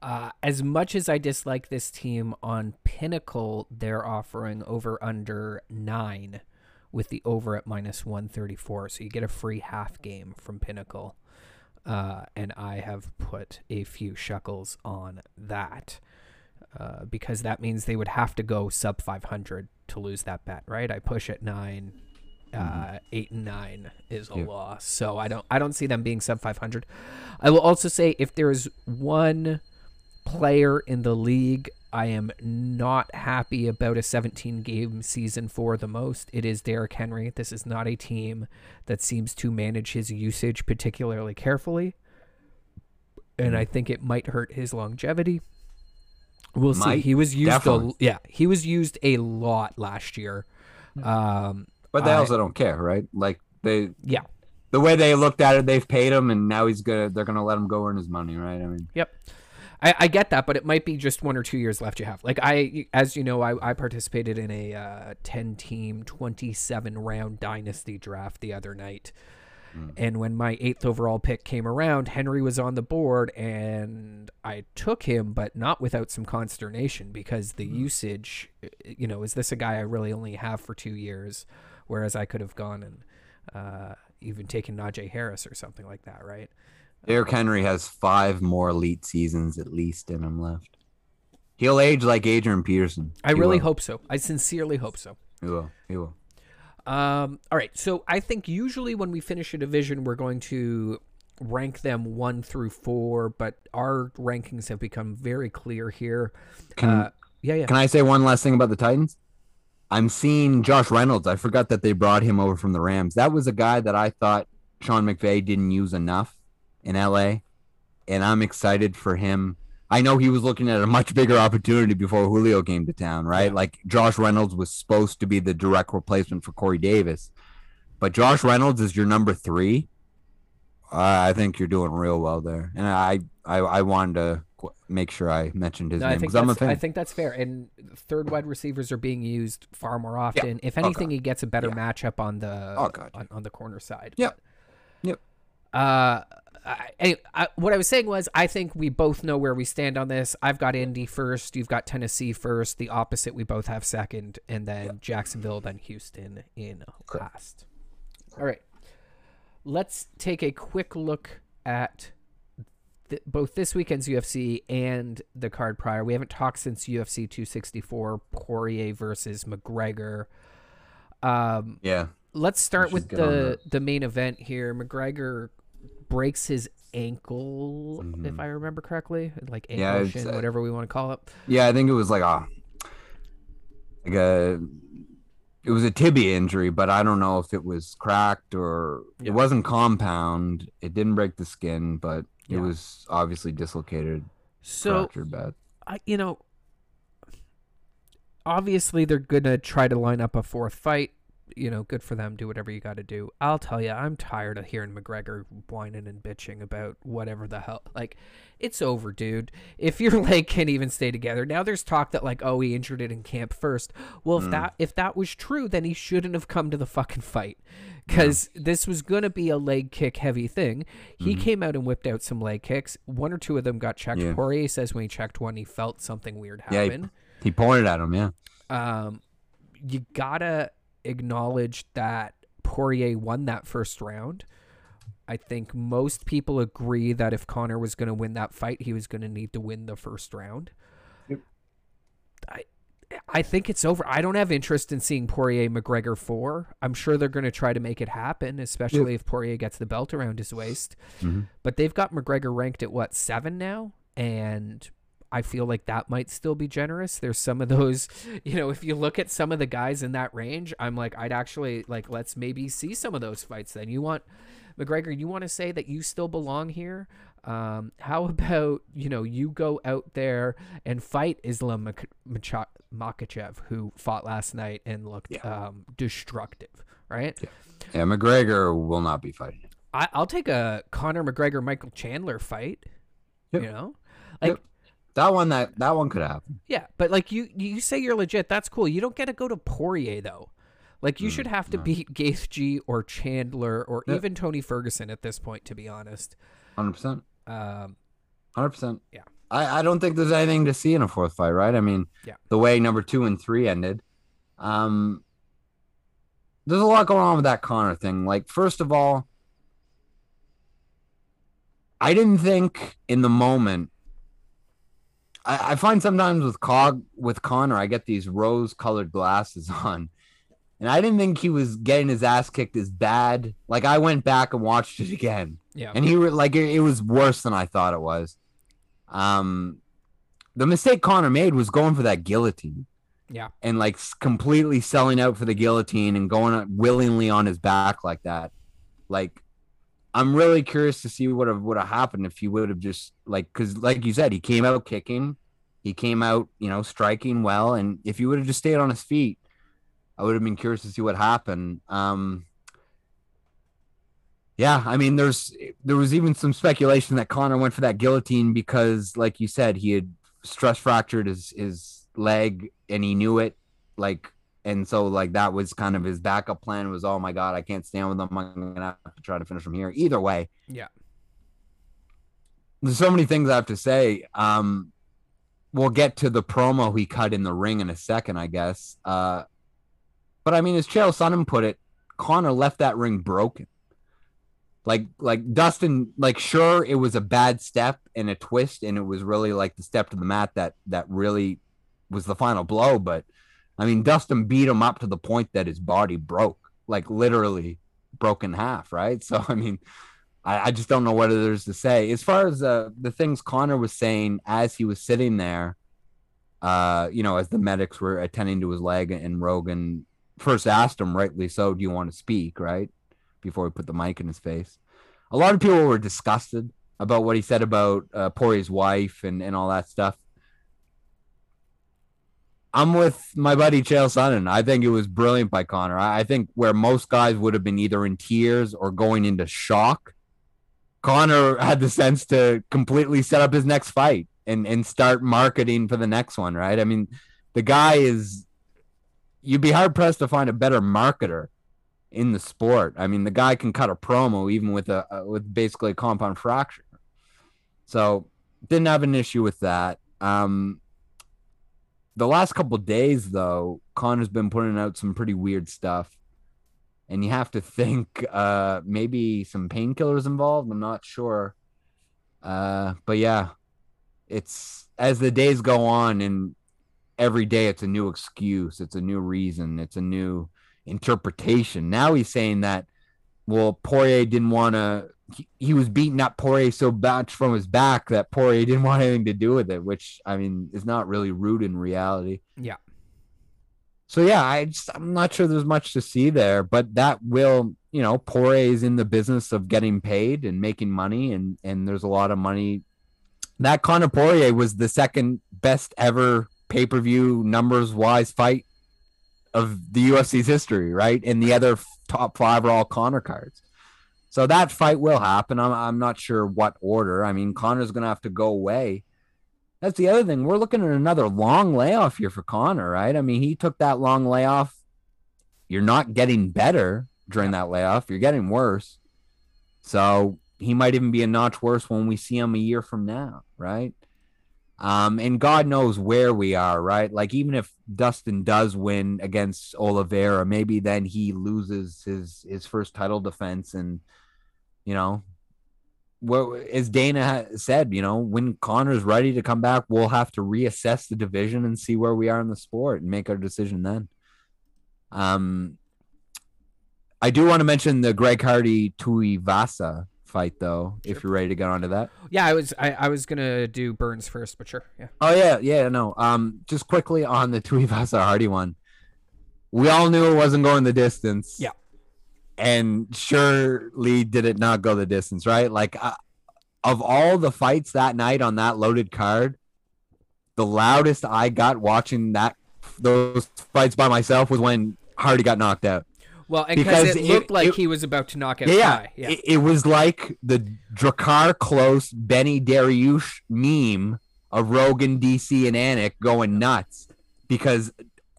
Uh, as much as I dislike this team on Pinnacle, they're offering over under nine with the over at minus 134. So you get a free half game from Pinnacle. Uh, and I have put a few shekels on that uh, because that means they would have to go sub 500 to lose that bet, right? I push at 9 uh, eight and nine is a
Yeah.
loss. So I don't I don't see them being sub five hundred. I will also say if there is one player in the league I am not happy about a 17 game season for the most, it is Derrick Henry. This is not a team that seems to manage his usage particularly carefully. And I think it might hurt his longevity. We'll see. He was used a, yeah, he was used a lot last year. Um
But they
I-
also don't care, right? Like they,
yeah.
the way they looked at it, they've paid him, and now he's gonna, they're gonna let him go earn his money, right? I mean,
Yep. I, I get that, but it might be just one or two years left you have. Like I, as you know, I, I participated in a uh, 10 team, 27 round dynasty draft the other night. And when my eighth overall pick came around, Henry was on the board and I took him, but not without some consternation because the usage, uh, you know, is this a guy I really only have for two years? Whereas I could have gone and uh, even taken Najee Harris or something like that, right?
Derrick Henry has five more elite seasons at least in him left. He'll age like Adrian Peterson.
I
He
really
will.
hope so. I sincerely hope so.
He will. He will.
Um, all right. So I think usually when we finish a division, we're going to rank them one through four, but our rankings have become very clear here.
Can
uh, yeah, yeah.
Can I say one last thing about the Titans? I'm seeing Josh Reynolds. I forgot that they brought him over from the Rams. That was a guy that I thought Sean McVay didn't use enough in LA, and I'm excited for him. I know he was looking at a much bigger opportunity before Julio came to town, right?
Yeah.
Like Josh Reynolds was supposed to be the direct replacement for Corey Davis, but Josh Reynolds is your number three. I I think you're doing real well there, and I I, I wanted to qu- make sure I mentioned his
No,
name because I'm a fan.
I think that's fair. And third wide receivers are being used far more often. If
Oh,
anything, he gets a better
Yeah.
matchup on the
Oh,
on, on the corner side.
Yep. Yep.
Uh, I, I, what I was saying was, I think we both know where we stand on this. I've got Indy first. You've got Tennessee first. The opposite, we both have second, and then Jacksonville, then Houston in last. All right. Let's take a quick look at th- both this weekend's UFC and the card prior. We haven't talked since UFC 264, Poirier versus McGregor. Um,
yeah.
let's start with the the main event here. McGregor breaks his ankle, if I remember correctly, like ankle
Mm-hmm. Yeah,
shin,
uh,
whatever we want to call it.
Yeah, I think it was like a like a it was a tibia injury, but I don't know if it was cracked or
Yeah.
it wasn't compound. It didn't break the skin, but
Yeah.
it was obviously dislocated,
So
fractured bad.
I, you know, obviously they're gonna try to line up a fourth fight. You know, good for them. Do whatever you got to do. I'll tell you, I'm tired of hearing McGregor whining and bitching about whatever the hell. Like, it's over, dude. If your leg can't even stay together, now there's talk that like, oh, he injured it in camp first. Well, if that if that was true, then he shouldn't have come to the fucking fight, because this was gonna be a leg kick heavy thing. He came out and whipped out some leg kicks. One or two of them got checked.
Yeah.
Poirier says when he checked one, he felt something weird
Yeah,
happen
he, he pointed at him. Yeah,
um, you gotta acknowledge that Poirier won that first round. I think most people agree that if Conor was going to win that fight, he was going to need to win the first round.
Yep.
I I think it's over. I don't have interest in seeing Poirier McGregor four. I'm sure they're going to try to make it happen, especially if Poirier gets the belt around his waist.
Mhm.
But they've got McGregor ranked at what seven now, and I feel like that might still be generous. There's some of those, you know, if you look at some of the guys in that range, I'm like, I'd actually like, let's maybe see some of those fights. Then you want McGregor, you want to say that you still belong here. Um, how about you know you go out there and fight Islam Mak- Macha- Makhachev, who fought last night and looked
Yeah.
um, destructive, right?
yeah. McGregor will not be fighting.
I, I'll take a Conor McGregor Michael Chandler fight.
Yep.
You know, like
Yep. That one, that that one could happen.
yeah, but like you you say you're legit. That's cool. You don't get to go to Poirier though. Like you should have to beat Gaethje or Chandler or
Yeah.
even Tony Ferguson at this point. To be honest,
Hundred percent.
um,
Hundred percent.
Yeah.
I, I don't think there's anything to see in a fourth fight, right? I mean,
Yeah.
the way number two and three ended, um, there's a lot going on with that Conor thing. Like, first of all, I didn't think in the moment. I, I find sometimes with Cog with Conor, I get these rose-colored glasses on, and I didn't think he was getting his ass kicked as bad. Like I went back and watched it again,
Yeah.
and he like it, it was worse than I thought it was. Um, the mistake Conor made was going for that guillotine.
Yeah.
And like completely selling out for the guillotine and going willingly on his back like that. Like, I'm really curious to see what would have happened if he would have just like, because like you said, he came out kicking, he came out, you know, striking well, and if he would have just stayed on his feet, I would have been curious to see what happened. Um, yeah, I mean, there's there was even some speculation that Conor went for that guillotine because, like you said, he had stress fractured his his leg and he knew it. Like, and so like that was kind of his backup plan was, oh my god, I can't stand with him. I'm gonna have to try to finish from here. Either way,
Yeah.
there's so many things I have to say. Um, we'll get to the promo he cut in the ring in a second, I guess. Uh, but I mean, as Chael Sonnen put it, Conor left that ring broken. Like, like Dustin, like sure it was a bad step and a twist, and it was really like the step to the mat that that really was the final blow. But I mean, Dustin beat him up to the point that his body broke, like literally broke in half, right? So I mean, I, I just don't know what there's to say. As far as uh, the things Conor was saying as he was sitting there, uh, you know, as the medics were attending to his leg, and Rogan first asked him, rightly so, do you want to speak, right? Before he put the mic in his face. A lot of people were disgusted about what he said about uh, Poirier's wife and, and all that stuff. I'm with my buddy Chael Sonnen. I think it was brilliant by Conor. I, think where most guys would have been either in tears or going into shock, Conor had the sense to completely set up his next fight and and start marketing for the next one, right? I mean, the guy is you'd be hard pressed to find a better marketer in the sport. I mean, the guy can cut a promo even with a with basically a compound fracture. So, didn't have an issue with that. Um the last couple days though, Conor's been putting out some pretty weird stuff. And you have to think uh maybe some painkillers involved. I'm not sure. Uh but yeah, it's as the days go on and every day it's a new excuse, it's a new reason, it's a new interpretation. Now he's saying that well Poirier didn't want to he, he was beating up Poirier so much from his back that Poirier didn't want anything to do with it, which I mean is not really rude in reality.
Yeah.
So yeah, I just I'm not sure there's much to see there, but that will, you know, Poirier is in the business of getting paid and making money, and and there's a lot of money. That Conor Poirier was the second best ever pay per view numbers wise fight of the UFC's history, right? And the other top five are all Conor cards. So that fight will happen. I'm I'm not sure what order. I mean, Conor's gonna have to go away. That's the other thing. We're looking at another long layoff here for Conor, right? I mean, he took that long layoff. You're not getting better during that layoff. You're getting worse. So he might even be a notch worse when we see him a year from now, right? Um, and God knows where we are, right? Like even if Dustin does win against Oliveira, maybe then he loses his his first title defense, and you know, well, as Dana said, you know, when Conor's ready to come back, we'll have to reassess the division and see where we are in the sport and make our decision then. Um, I do want to mention the Greg Hardy Tuivasa fight, though, if you're ready to get onto that.
Yeah, I was I, I was gonna do Burns first, but sure. Yeah.
Oh yeah, yeah, no. Um, just quickly on the Tuivasa Hardy one, we all knew it wasn't going the distance.
Yeah.
And surely did it not go the distance, right? Like, uh, of all the fights that night on that loaded card, the loudest I got watching that those fights by myself was when Hardy got knocked out.
Well, and
Because
it
it-
looked like
it-
he was about to knock out
Yeah,
Yeah.
It, it was like the Drakkar Klose Benny Dariush meme of Rogan, DC, and Anik going nuts because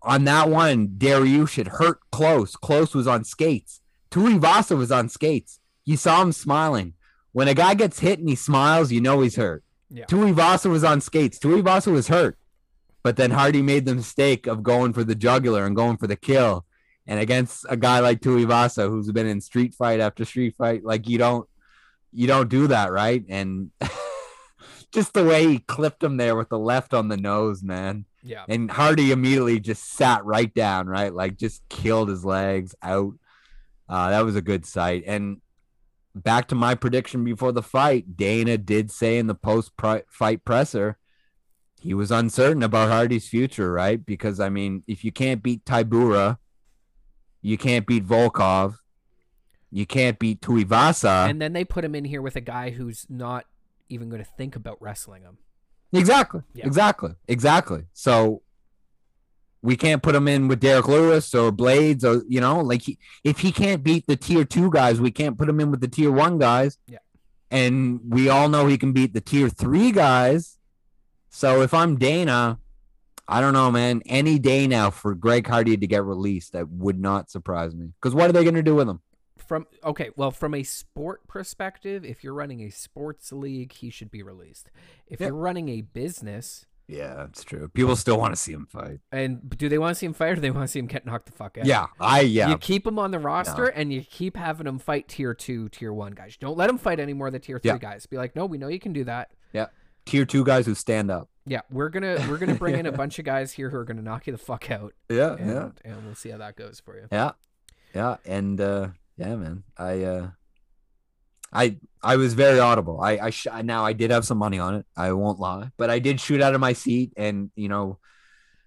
on that one, Dariush had hurt Klose. Klose was on skates. Tuivasa was on skates. You saw him smiling. When a guy gets hit and he smiles, you know he's hurt.
Yeah.
Tuivasa was on skates. Tuivasa was hurt. But then Hardy made the mistake of going for the jugular and going for the kill. and against a guy like Tuivasa who's been in street fight after street fight, like you don't you don't do that, right? And just the way he clipped him there with the left on the nose, man.
Yeah.
And Hardy immediately just sat right down, right? Like just killed his legs out. Uh, that was a good sight. And back to my prediction before the fight, Dana did say in the post fight presser he was uncertain about Hardy's future, right? Because I mean, if you can't beat Tybura, you can't beat Volkov, you can't beat Tuivasa,
and then they put him in here with a guy who's not even going to think about wrestling him.
Exactly. Yeah. Exactly. Exactly. So we can't put him in with Derrick Lewis or Blades or you know, like he, if he can't beat the tier two guys, we can't put him in with the tier one guys.
Yeah.
And we all know he can beat the tier three guys. So if I'm Dana, I don't know, man. Any day now for Greg Hardy to get released, that would not surprise me. Because what are they going to do with him?
from okay, well, from a sport perspective, if you're running a sports league, he should be released. If yep. you're running a business,
yeah, that's true. People still want to see him fight.
And do they want to see him fight or do they want to see him get knocked the fuck out?
Yeah, I yeah.
You keep him on the roster no. and you keep having him fight tier two, tier one guys. Don't let him fight any more of the tier three yeah. guys. Be like, no, we know you can do that.
Yeah, tier two guys who stand up.
Yeah, we're gonna we're gonna bring in a bunch of guys here who are gonna knock you the fuck out.
Yeah,
and,
yeah,
and we'll see how that goes for you.
Yeah, yeah, and uh yeah, man. I uh I I was very audible. I I sh- now I did have some money on it. I won't lie, but I did shoot out of my seat, and you know,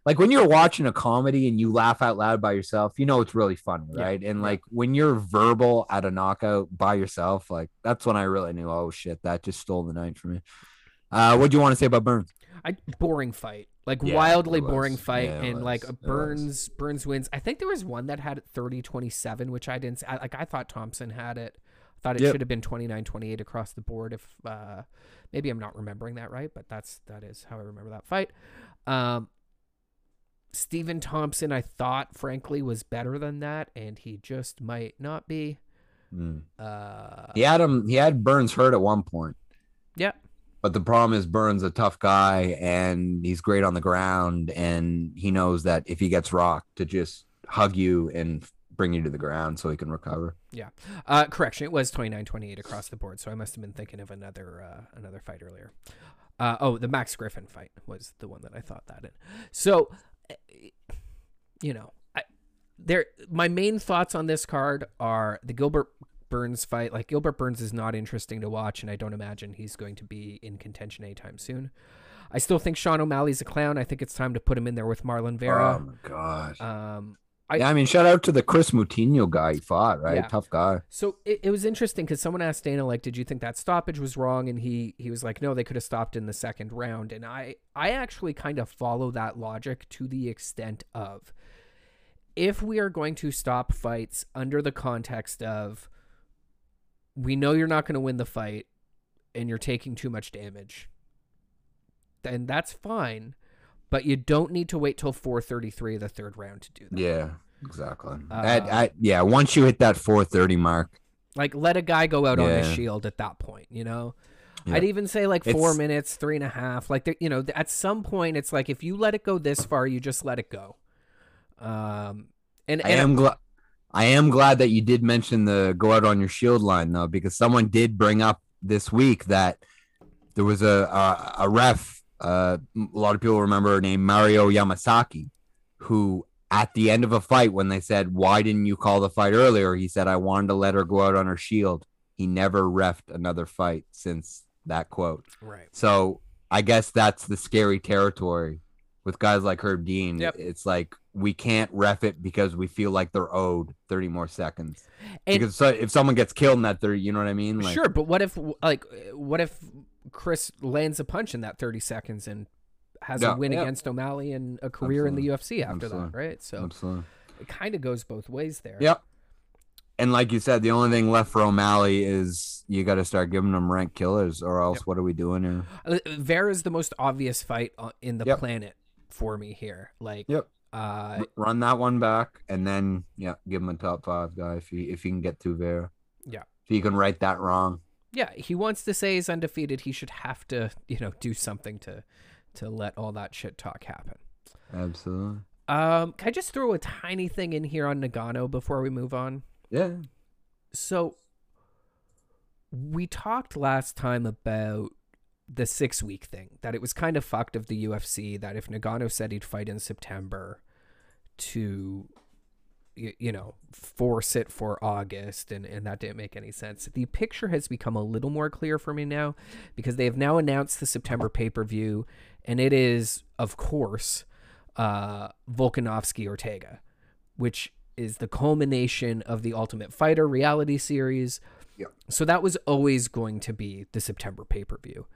like when you're watching a comedy and you laugh out loud by yourself, you know it's really funny, right? Yeah, and like when you're verbal at a knockout by yourself, like that's when I really knew, oh shit, that just stole the night for me. Uh, what do you want to say about Burns?
I boring fight like yeah, wildly boring fight yeah, and was. like burns burns wins i think there was one that had 30 27 which i didn't I, like i thought thompson had it thought it yep. should have been 29 28 across the board if uh maybe i'm not remembering that right but that's that is how i remember that fight um Stephen Thompson, I thought, frankly, was better than that, and he just might not be.
Mm. Uh, he had him. He had Burns hurt at one point.
Yeah,
but the problem is Burns a tough guy and he's great on the ground and he knows that if he gets rocked to just hug you and bring you to the ground so he can recover.
Yeah. Uh, correction, it was 29-28 across the board, so I must have been thinking of another uh, another fight earlier. Uh, oh, the Max Griffin fight was the one that I thought that in. So, eh, you know, I, there my main thoughts on this card are the Gilbert Burns fight. Like Gilbert Burns is not interesting to watch, and I don't imagine he's going to be in contention anytime soon. I still think Sean O'Malley's a clown. I think it's time to put him in there with Marlon Vera.
Oh my god.
Um,
I, yeah, I mean, shout out to the Kris Moutinho guy he fought, right? Yeah. Tough guy.
So it, it was interesting because someone asked Dana, like, did you think that stoppage was wrong? And he he was like, no, they could have stopped in the second round. And I I actually kind of follow that logic to the extent of if we are going to stop fights under the context of we know you're not going to win the fight and you're taking too much damage, then that's fine. But you don't need to wait till 433 of the third round to do that.
Yeah, exactly. Uh, at, at, yeah, once you hit that 430 mark,
like let a guy go out yeah. on his shield at that point, you know? Yeah. I'd even say like four it's, minutes, three and a half. Like, you know, at some point, it's like if you let it go this far, you just let it go. Um, and, and I
am glad. I am glad that you did mention the go out on your shield line though, because someone did bring up this week that there was a a, a ref. Uh, a lot of people remember named Mario Yamasaki, who at the end of a fight when they said, "Why didn't you call the fight earlier?" He said, "I wanted to let her go out on her shield." He never refed another fight since that quote.
Right.
So I guess that's the scary territory with guys like Herb Dean.
Yep.
It's like we can't ref it because we feel like they're owed 30 more seconds. And because if someone gets killed in that 30, you know what I mean?
Like, sure, but what if like what if Kris lands a punch in that 30 seconds and has yeah, a win yeah. against O'Malley and a career Absolutely. in the UFC after Absolutely. that, right? So
Absolutely.
it kind of goes both ways there.
Yep. And like you said, the only thing left for O'Malley is you got to start giving them rank killers, or else yep. what are we doing here?
Uh, Vera is the most obvious fight in the yep. planet for me here. Like,
yep.
Uh,
run that one back, and then yeah, give him a top five guy if he if he can get to Vera.
Yeah,
if he can right that wrong.
Yeah, he wants to say he's undefeated. He should have to, you know, do something to to let all that shit talk happen.
Absolutely.
Um, can I just throw a tiny thing in here on Ngannou before we move on?
Yeah.
So we talked last time about the six week thing that it was kind of fucked of the UFC that if Ngannou said he'd fight in September to y- you know force it for August and and that didn't make any sense. The picture has become a little more clear for me now because they have now announced the September pay-per-view and it is of course uh Volkanovski Ortega which is the culmination of the Ultimate Fighter reality series.
Yep.
So that was always going to be the September pay per view.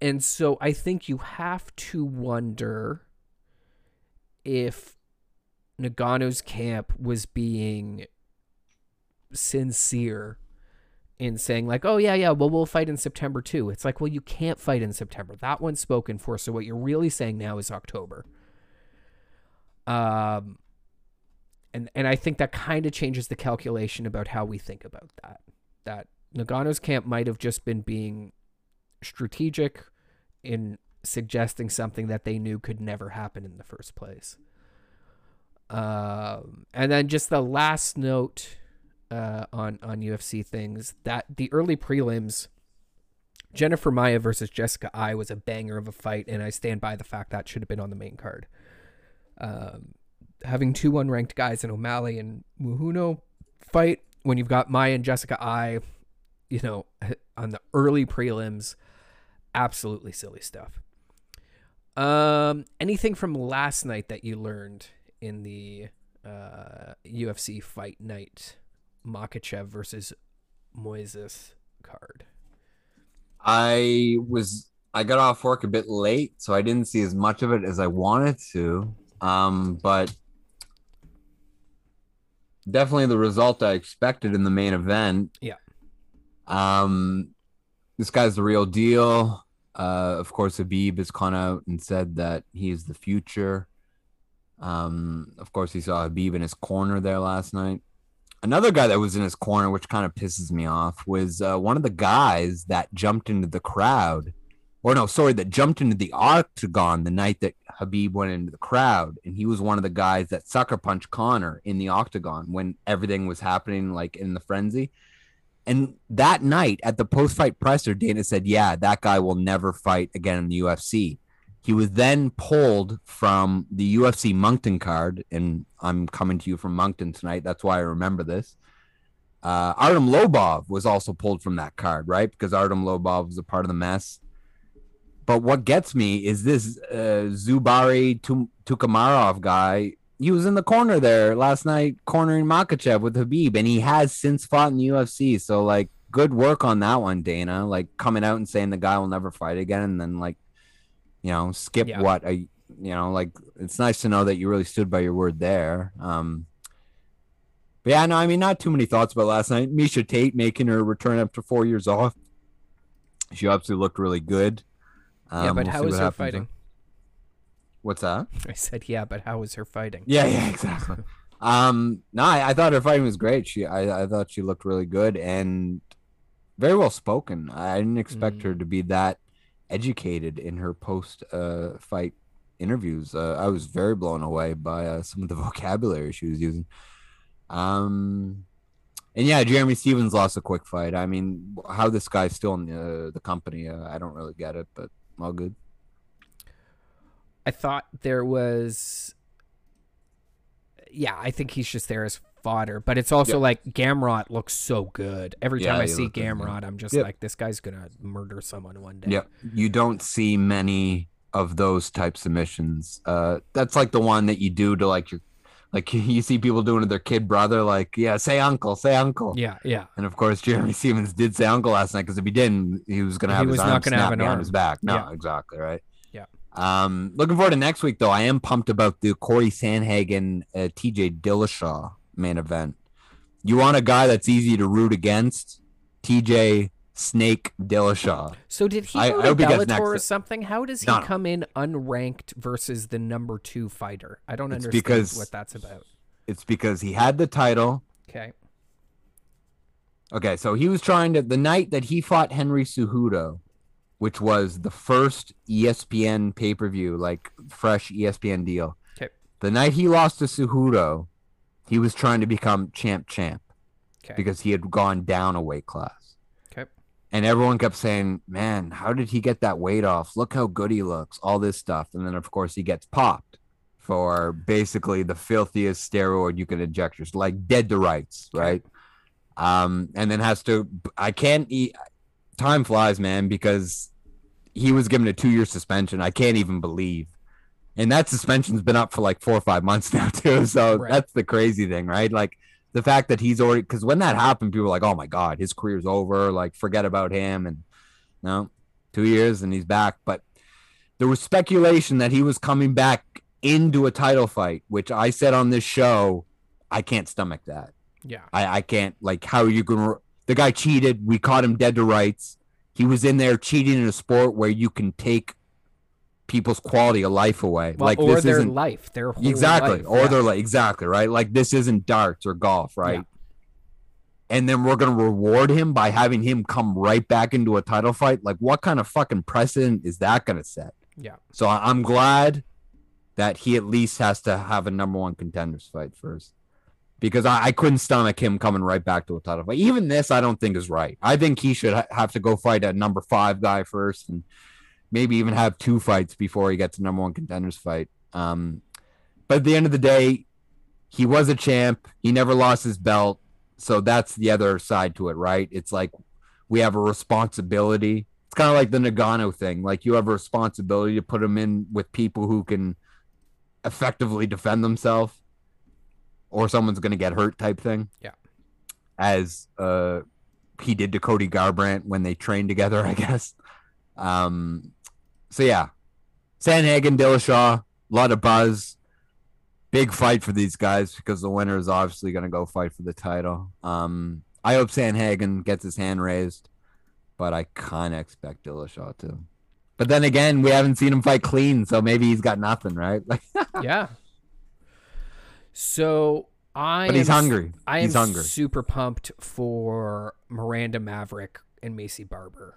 And so I think you have to wonder if Ngannou's camp was being sincere in saying like, "Oh yeah, yeah, well we'll fight in September too." It's like, "Well, you can't fight in September. That one's spoken for. So what you're really saying now is October." Um and and I think that kind of changes the calculation about how we think about that. That Ngannou's camp might have just been being strategic in suggesting something that they knew could never happen in the first place. Um, and then just the last note uh, on on UFC things that the early prelims, Jennifer Maia versus Jessica Eye was a banger of a fight, and I stand by the fact that should have been on the main card. Um, having two unranked guys in O'Malley and Moutinho fight when you've got Maia and Jessica Eye, you know, on the early prelims, absolutely silly stuff. Um, anything from last night that you learned in the uh, UFC fight night, Makhachev versus Moises card?
I was I got off work a bit late, so I didn't see as much of it as I wanted to. Um, but definitely the result I expected in the main event.
Yeah.
Um, this guy's the real deal. Uh, of course, Khabib has come out and said that he is the future. Um, of course, he saw Khabib in his corner there last night. Another guy that was in his corner, which kind of pisses me off, was uh, one of the guys that jumped into the crowd, or no, sorry, that jumped into the octagon the night that Khabib went into the crowd, and he was one of the guys that sucker punched Conor in the octagon when everything was happening, like in the frenzy. And that night at the post fight presser, Dana said, Yeah, that guy will never fight again in the UFC. He was then pulled from the UFC Moncton card, and I'm coming to you from Moncton tonight. That's why I remember this. Uh, Artem Lobov was also pulled from that card, right? Because Artem Lobov was a part of the mess. But what gets me is this uh, Zubari Tukamarov guy. He was in the corner there last night, cornering Makhachev with Khabib, and he has since fought in the UFC. So, like, good work on that one, Dana. Like, coming out and saying the guy will never fight again, and then, like, you know, skip
Yeah.
what a, you know, like, it's nice to know that you really stood by your word there. Um, but yeah, no, I mean, not too many thoughts about last night. Miesha Tate making her return after four years off. She obviously looked really good.
yeah,
Um,
but
we'll
how
was
her fighting?
What's that?
I said, yeah, but how was her fighting?
Yeah, yeah, exactly. um, no, I, I thought her fighting was great. She, I, I thought she looked really good and very well spoken. I didn't expect her to be that educated in her post uh fight interviews. Uh, I was very blown away by uh, some of the vocabulary she was using. Um, and yeah, Jeremy Stephens lost a quick fight. I mean, how this guy's still in the, the company, uh, I don't really get it, but all good.
I thought there was. Yeah, I think he's just there as fodder, but it's also
Yep.
like Gamrot looks so good. Every time I see
looked good.
Gamrot, I'm just
Yep.
like, this guy's gonna murder someone one day.
Yeah, you don't see many of those type submissions. Uh, that's like the one that you do to like your, like you see people doing to their kid brother, like yeah, say uncle, say uncle.
yeah, yeah.
And of course, Jeremy Stephens did say uncle last night because if he didn't, he was gonna
He
have
was
his
not
arm
gonna have an
behind his back. No,
Yeah.
exactly right.
Yeah.
Um, looking forward to next week though. I am pumped about the Cory Sandhagen, uh, TJ Dillashaw main event. You want a guy that's easy to root against? TJ Snake Dillashaw.
So did he
I-
go to
hope he gets
Bellator or something? How does he
No,
come in unranked versus the number two fighter? I don't understand
because-
what that's about.
It's because he had the title.
Okay.
Okay, so he was trying to the night that he fought Henry Cejudo, which was the first ESPN pay per view, like fresh ESPN deal. Okay. The night he lost to Cejudo, he was trying to become champ champ
Okay.
because he had gone down a weight class.
Okay.
And everyone kept saying, "Man, how did he get that weight off? Look how good he looks." All this stuff, and then of course he gets popped for basically the filthiest steroid you can inject, just like dead to rights, right? Um, and then has to. I can't eat. Time flies, man, because he was given a two-year suspension. I can't even believe. And that suspension's been up for like four or five months now too. So
Right.
that's the crazy thing, right? Like the fact that he's already because when that happened, people were like, "Oh my god, his career's over. Like, forget about him." And you no, two years and he's back. But there was speculation that he was coming back into a title fight, which I said on this show, I can't stomach that.
yeah.
I, I can't like how are you can. The guy cheated. We caught him dead to rights. He was in there cheating in a sport where you can take people's quality of life away.
Well,
like
or
this
their
isn't
life, their whole
exactly
life,
or
yeah.
they're like exactly right like this isn't darts or golf right
Yeah.
and then we're gonna reward him by having him come right back into a title fight like what kind of fucking precedent is that gonna set
Yeah.
so i'm glad that he at least has to have a number one contenders fight first because I, I couldn't stomach him coming right back to a title fight even this i don't think is right i think he should ha- have to go fight a number five guy first and maybe even have two fights before he gets a number one contenders fight um but at the end of the day, he was a champ. He never lost his belt. So that's the other side to it, right? It's like we have a responsibility. It's kind of like the Ngannou thing. Like you have a responsibility to put him in with people who can effectively defend themselves or someone's going to get hurt type thing.
Yeah.
As uh he did to Cody Garbrandt when they trained together, I guess. Um so yeah. Sandhagen, Dillashaw, a lot of buzz. Big fight for these guys because the winner is obviously going to go fight for the title. Um, I hope Sandhagen gets his hand raised, but I kind of expect Dillashaw to. But then again, we haven't seen him fight clean, so maybe he's got nothing, right? Like,
yeah. So I
but he's
am-
hungry.
I
he's
am
hungry.
super pumped for Miranda Maverick and Maycee Barber.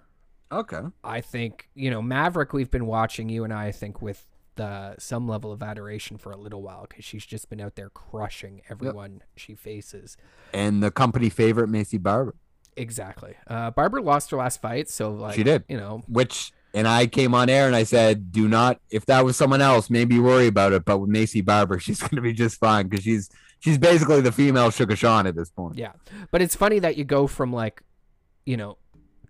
Okay.
I think you know Maverick. We've been watching you and I. I think with the some level of adoration for a little while because she's just been out there crushing everyone she faces.
And the company favorite, Maycee Barber,
Exactly. Uh, Barber lost her last fight, so like
She did.
You know,
which, and I came on air and I said, do not, if that was someone else, maybe worry about it. But with Maycee Barber, she's going to be just fine because she's she's basically the female Sugar Sean at this point.
Yeah. But it's funny that you go from like, you know,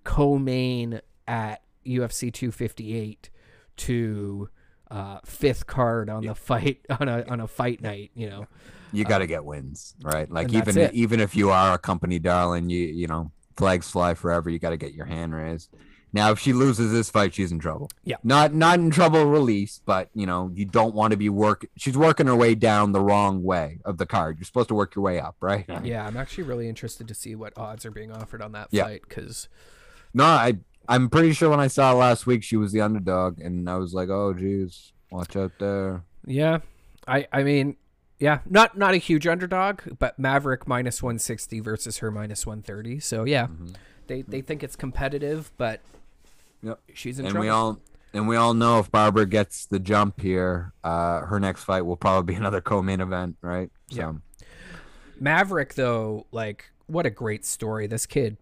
co-main at UFC 258 to uh, fifth card on the fight on a on a fight night. You know.
you got to get wins, right? Like even
it.
even if you are a company darling, you you know flags fly forever. You got to get your hand raised. Now, if she loses this fight, she's in trouble.
Yeah.
not not in trouble release, but you know you don't want to be work. She's working her way down the wrong way of the card. You're supposed to work your way up, right?
Yeah, I'm actually really interested to see what odds are being offered on that
Yeah.
fight because
No, I I'm pretty sure when I saw her last week, she was the underdog, and I was like, oh geez, watch out there.
yeah, I I mean. Yeah, not not a huge underdog, but Maverick minus 160 versus her minus 130. So yeah, they they think it's competitive, but
Yep.
she's in
and
trouble.
we all and we all know if Barber gets the jump here, uh, her next fight will probably be another co-main event, right? So,
Yeah. Maverick, though, like, what a great story. This kid,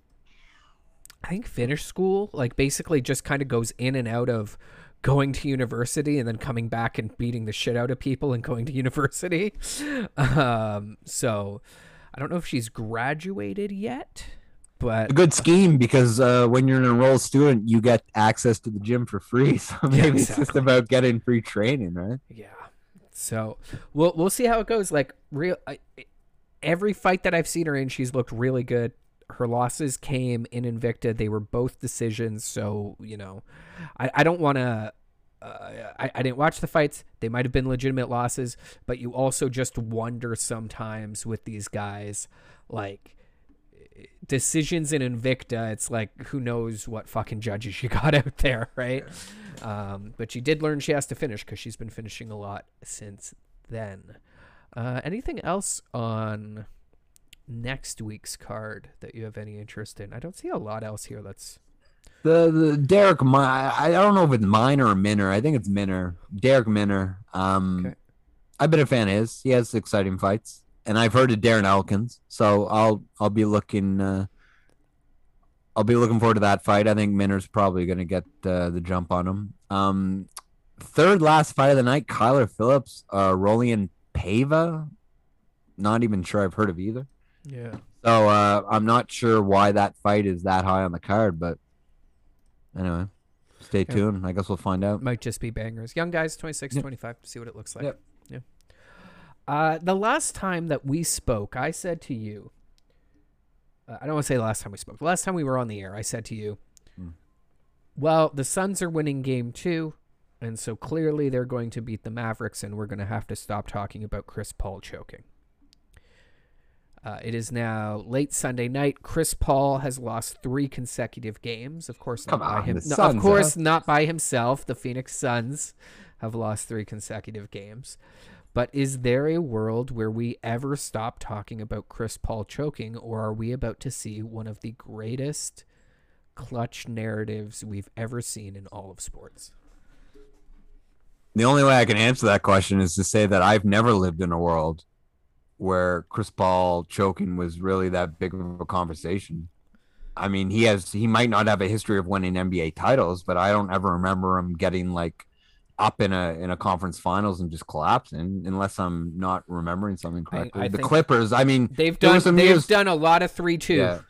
I think, finish school, like, basically just kind of goes in and out of going to university and then coming back and beating the shit out of people and going to university. Um, so I don't know if she's graduated yet, but
a good scheme because uh, when you're an enrolled student, you get access to the gym for free. So maybe it's just about getting free training, right?
Yeah. So we'll we'll see how it goes. Like real, I, every fight that I've seen her in, she's looked really good. Her losses came in Invicta. They were both decisions. So you know, I I don't want to. Uh, I, I didn't watch the fights. They might have been legitimate losses, but you also just wonder sometimes with these guys, like decisions in Invicta. It's like who knows what fucking judges you got out there, right? Um, but she did learn she has to finish because she's been finishing a lot since then. Uh, anything else on next week's card that you have any interest in? I don't see a lot else here. That's
The the Derek, Mi- I don't know if it's Minor or Minner. I think it's Minner. Darrick Minner. Um,
Okay.
I've been a fan of his. He has exciting fights, and I've heard of Darren Elkins, so I'll I'll be looking. Uh, I'll be looking forward to that fight. I think Minner's probably going to get uh, the jump on him. Um, third last fight of the night, Kyler Phillips, uh, Raulian Paiva. Not even sure I've heard of either.
Yeah.
So uh, I'm not sure why that fight is that high on the card, but anyway, stay
Yeah.
tuned. I guess we'll find out.
Might just be bangers. Young guys, 26,
Yep.
25. See what it looks like.
Yep.
Yeah. Uh, the last time that we spoke, I said to you, uh, I don't want to say the last time we spoke. The last time we were on the air, I said to you,
Hmm.
well, the Suns are winning game two, and so clearly they're going to beat the Mavericks, and we're going to have to stop talking about Chris Paul choking. Uh, it is now late Sunday night. Chris Paul has lost three consecutive games. Of course,
Come
not by
on,
him. no, of course, not by himself. The Phoenix Suns have lost three consecutive games. But is there a world where we ever stop talking about Chris Paul choking, or are we about to see one of the greatest clutch narratives we've ever seen in all of sports?
The only way I can answer that question is to say that I've never lived in a world where Chris Paul choking was really that big of a conversation. I mean, he has he might not have a history of winning NBA titles, but I don't ever remember him getting like up in a in a conference finals and just collapsing unless I'm not remembering something correctly.
I
the Clippers, I mean,
They've done.
some
They've
years-
done a lot of three two.
yeah.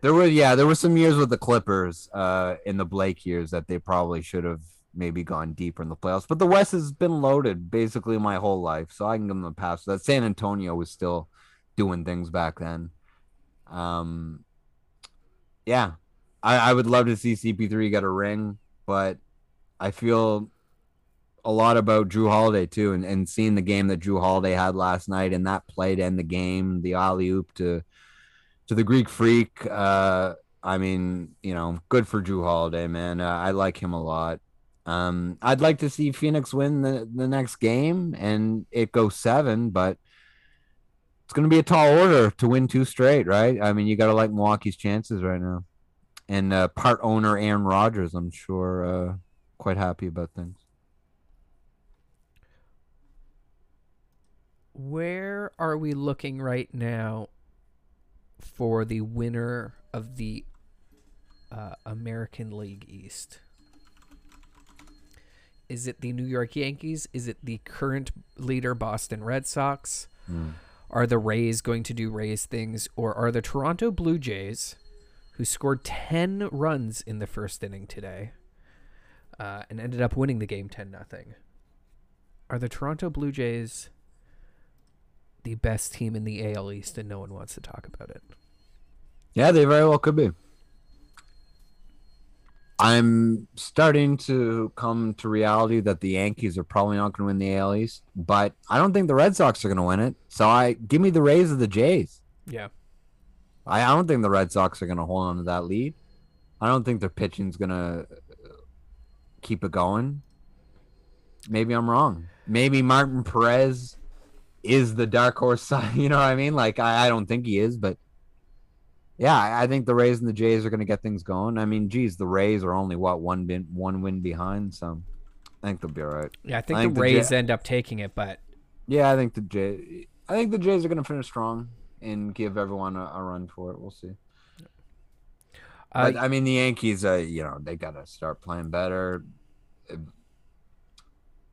There were yeah, there were some years with the Clippers uh in the Blake years that they probably should have maybe gone deeper in the playoffs. But the West has been loaded basically my whole life, so I can give them a pass. That San Antonio was still doing things back then. Um yeah. I, I would love to see CP3 get a ring, but I feel a lot about Jrue Holiday too, and, and seeing the game that Jrue Holiday had last night and that play to end the game, the alley oop to to the Greek Freak. Uh, I mean, you know, good for Jrue Holiday, man. Uh, I like him a lot. Um, I'd like to see Phoenix win the, the next game and it go seven, but it's going to be a tall order to win two straight, right? I mean, you got to like Milwaukee's chances right now. And uh, part owner Aaron Rodgers, I'm sure, uh, quite happy about things.
Where are we looking right now for the winner of the uh, American League East? Is it the New York Yankees? Is it the current leader, Boston Red Sox? Are the Rays going to do Rays things? Or are the Toronto Blue Jays, who scored 10 runs in the first inning today uh, and ended up winning the game 10 nothing? Are the Toronto Blue Jays the best team in the AL East and no one wants to talk about it?
Yeah, they very well could be. I'm starting to come to reality that the Yankees are probably not going to win the AL East, but I don't think the Red Sox are going to win it. So I give me the Rays or the Jays.
Yeah.
I, I don't think the Red Sox are going to hold on to that lead. I don't think their pitching's going to uh, keep it going. Maybe I'm wrong. Maybe Martin Perez is the dark horse side. You know what I mean? Like I, I don't think he is, but yeah, I think the Rays and the Jays are going to get things going. I mean, geez, the Rays are only what one bin, one win behind, so I think they'll be all right.
Yeah, I think
I
the
think the
Rays
Ja-
end up taking it, but
Yeah, I think the Jay, I think the Jays are going to finish strong and give everyone a, a run for it. We'll see.
uh,
But I mean, the Yankees, uh, you know, they got to start playing better.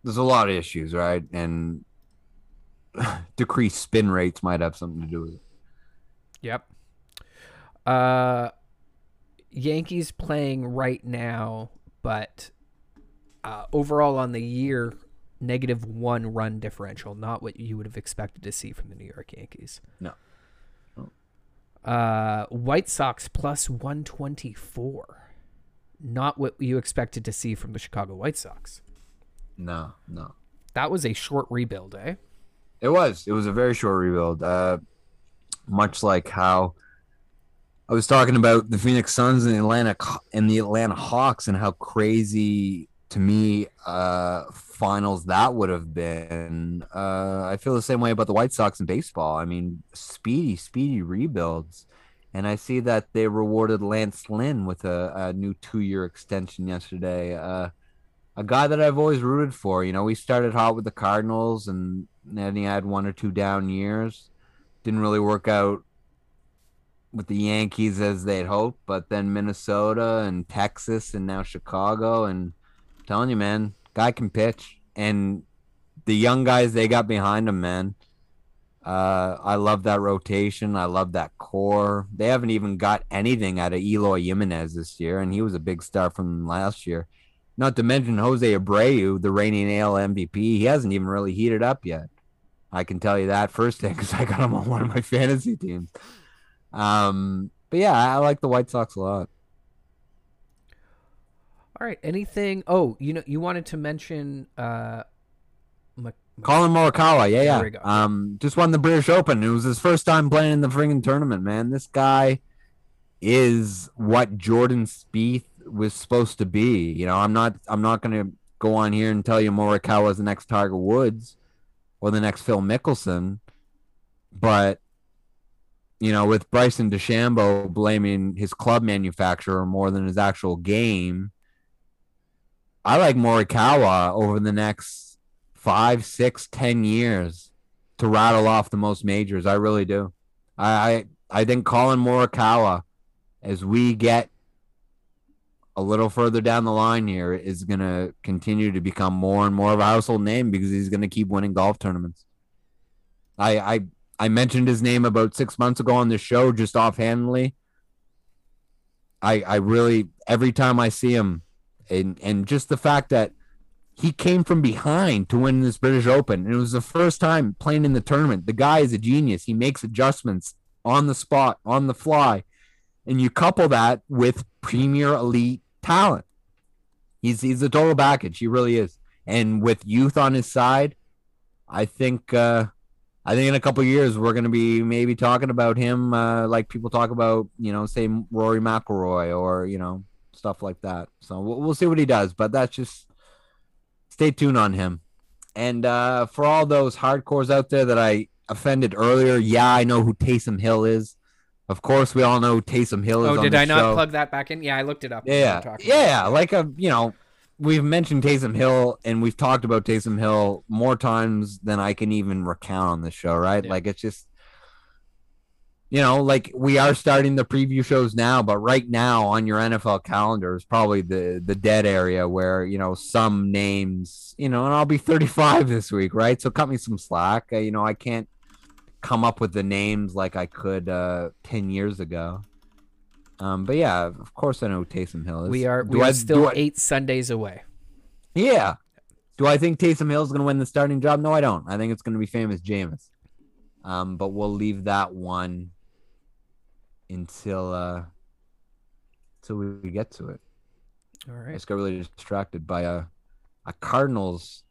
There's a lot of issues, right? And decreased spin rates might have something to do with it.
Yep. Uh, Yankees playing right now, but uh, overall on the year, negative one run differential. Not what you would have expected to see from the New York Yankees.
No. No.
Uh, White Sox plus 124. Not what you expected to see from the Chicago White Sox.
No, no.
That was a short rebuild, eh?
It was. It was a very short rebuild. Uh, much like how I was talking about the Phoenix Suns and the Atlanta and the Atlanta Hawks and how crazy to me uh, finals that would have been. Uh, I feel the same way about the White Sox in baseball. I mean, speedy, speedy rebuilds. And I see that they rewarded Lance Lynn with a, a new two-year extension yesterday. Uh, a guy that I've always rooted for. You know, we started hot with the Cardinals, and then he had one or two down years. Didn't really work out with the Yankees as they'd hoped, but then Minnesota and Texas and now Chicago. And I'm telling you, man, guy can pitch. And the young guys they got behind him, man. Uh, I love that rotation. I love that core. They haven't even got anything out of Eloy Jimenez this year, and he was a big star from last year. Not to mention Jose Abreu, the reigning AL MVP. He hasn't even really heated up yet. I can tell you that first thing because I got him on one of my fantasy teams. Um, but yeah, I like the White Sox a lot.
All right. Anything? Oh, you know, you wanted to mention uh, Mc-
Collin Morikawa, yeah, yeah. Um, just won the British Open. It was his first time playing in the friggin' tournament, man. This guy is what Jordan Spieth was supposed to be. You know, I'm not, I'm not gonna go on here and tell you Morikawa is the next Tiger Woods or the next Phil Mickelson, but you know, with Bryson DeChambeau blaming his club manufacturer more than his actual game, I like Morikawa over the next five, six, ten years to rattle off the most majors. I really do. I I, I think Collin Morikawa, as we get a little further down the line here, is gonna continue to become more and more of a household name because he's gonna keep winning golf tournaments. I I I mentioned his name about six months ago on the show just offhandedly. I I really every time I see him and and just the fact that he came from behind to win this British Open. And it was the first time playing in the tournament. The guy is a genius. He makes adjustments on the spot, on the fly. And you couple that with premier elite talent. He's he's a total package. He really is. And with youth on his side, I think uh I think in a couple of years we're going to be maybe talking about him uh, like people talk about, you know, say Rory McIlroy or you know stuff like that. So we'll, we'll see what he does, but that's just stay tuned on him. And uh, for all those hardcores out there that I offended earlier, yeah, I know who Taysom Hill is. Of course, we all know who Taysom Hill is.
Oh, did I not
show.
plug that back in? Yeah, I looked it up. were
Yeah, yeah, like a you know, we've mentioned Taysom Hill and we've talked about Taysom Hill more times than I can even recount on this show, right?
Yeah.
Like it's just, you know, like we are starting the preview shows now, but right now on your NFL calendar is probably the the dead area where you know some names, you know, and I'll be 35 this week, right? So cut me some slack. Uh, you know, I can't come up with the names like I could uh 10 years ago. Um, but yeah, of course I know who Taysom Hill is.
We are
Do
we
I-
are still
I-
eight Sundays away.
yeah. Do I think Taysom Hill is going to win the starting job? No, I don't. I think it's going to be famous Jameis. Um, but we'll leave that one until uh until we get to it.
All right.
I just got really distracted by a a Cardinals.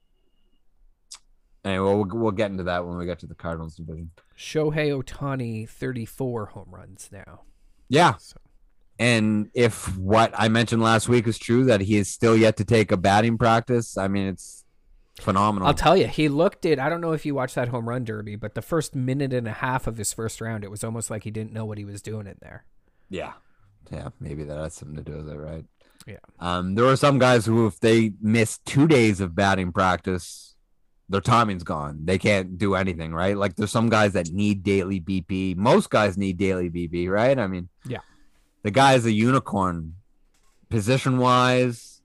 Anyway, we'll we'll get into that when we get to the Cardinals division.
Shohei Ohtani, 34 home runs now.
Yeah,
So,
and if what I mentioned last week is true, that he is still yet to take a batting practice, I mean it's phenomenal.
I'll tell you, he looked it. I don't know if you watched that home run derby, but the first minute and a half of his first round, it was almost like he didn't know what he was doing in there.
Yeah. Yeah, maybe that has something to do with it, right?
Yeah.
Um, there are some guys who, if they miss two days of batting practice, their timing's gone. They can't do anything, right? Like there's some guys that need daily BP. Most guys need daily BP, right? I mean,
Yeah.
The guy is a unicorn, position wise,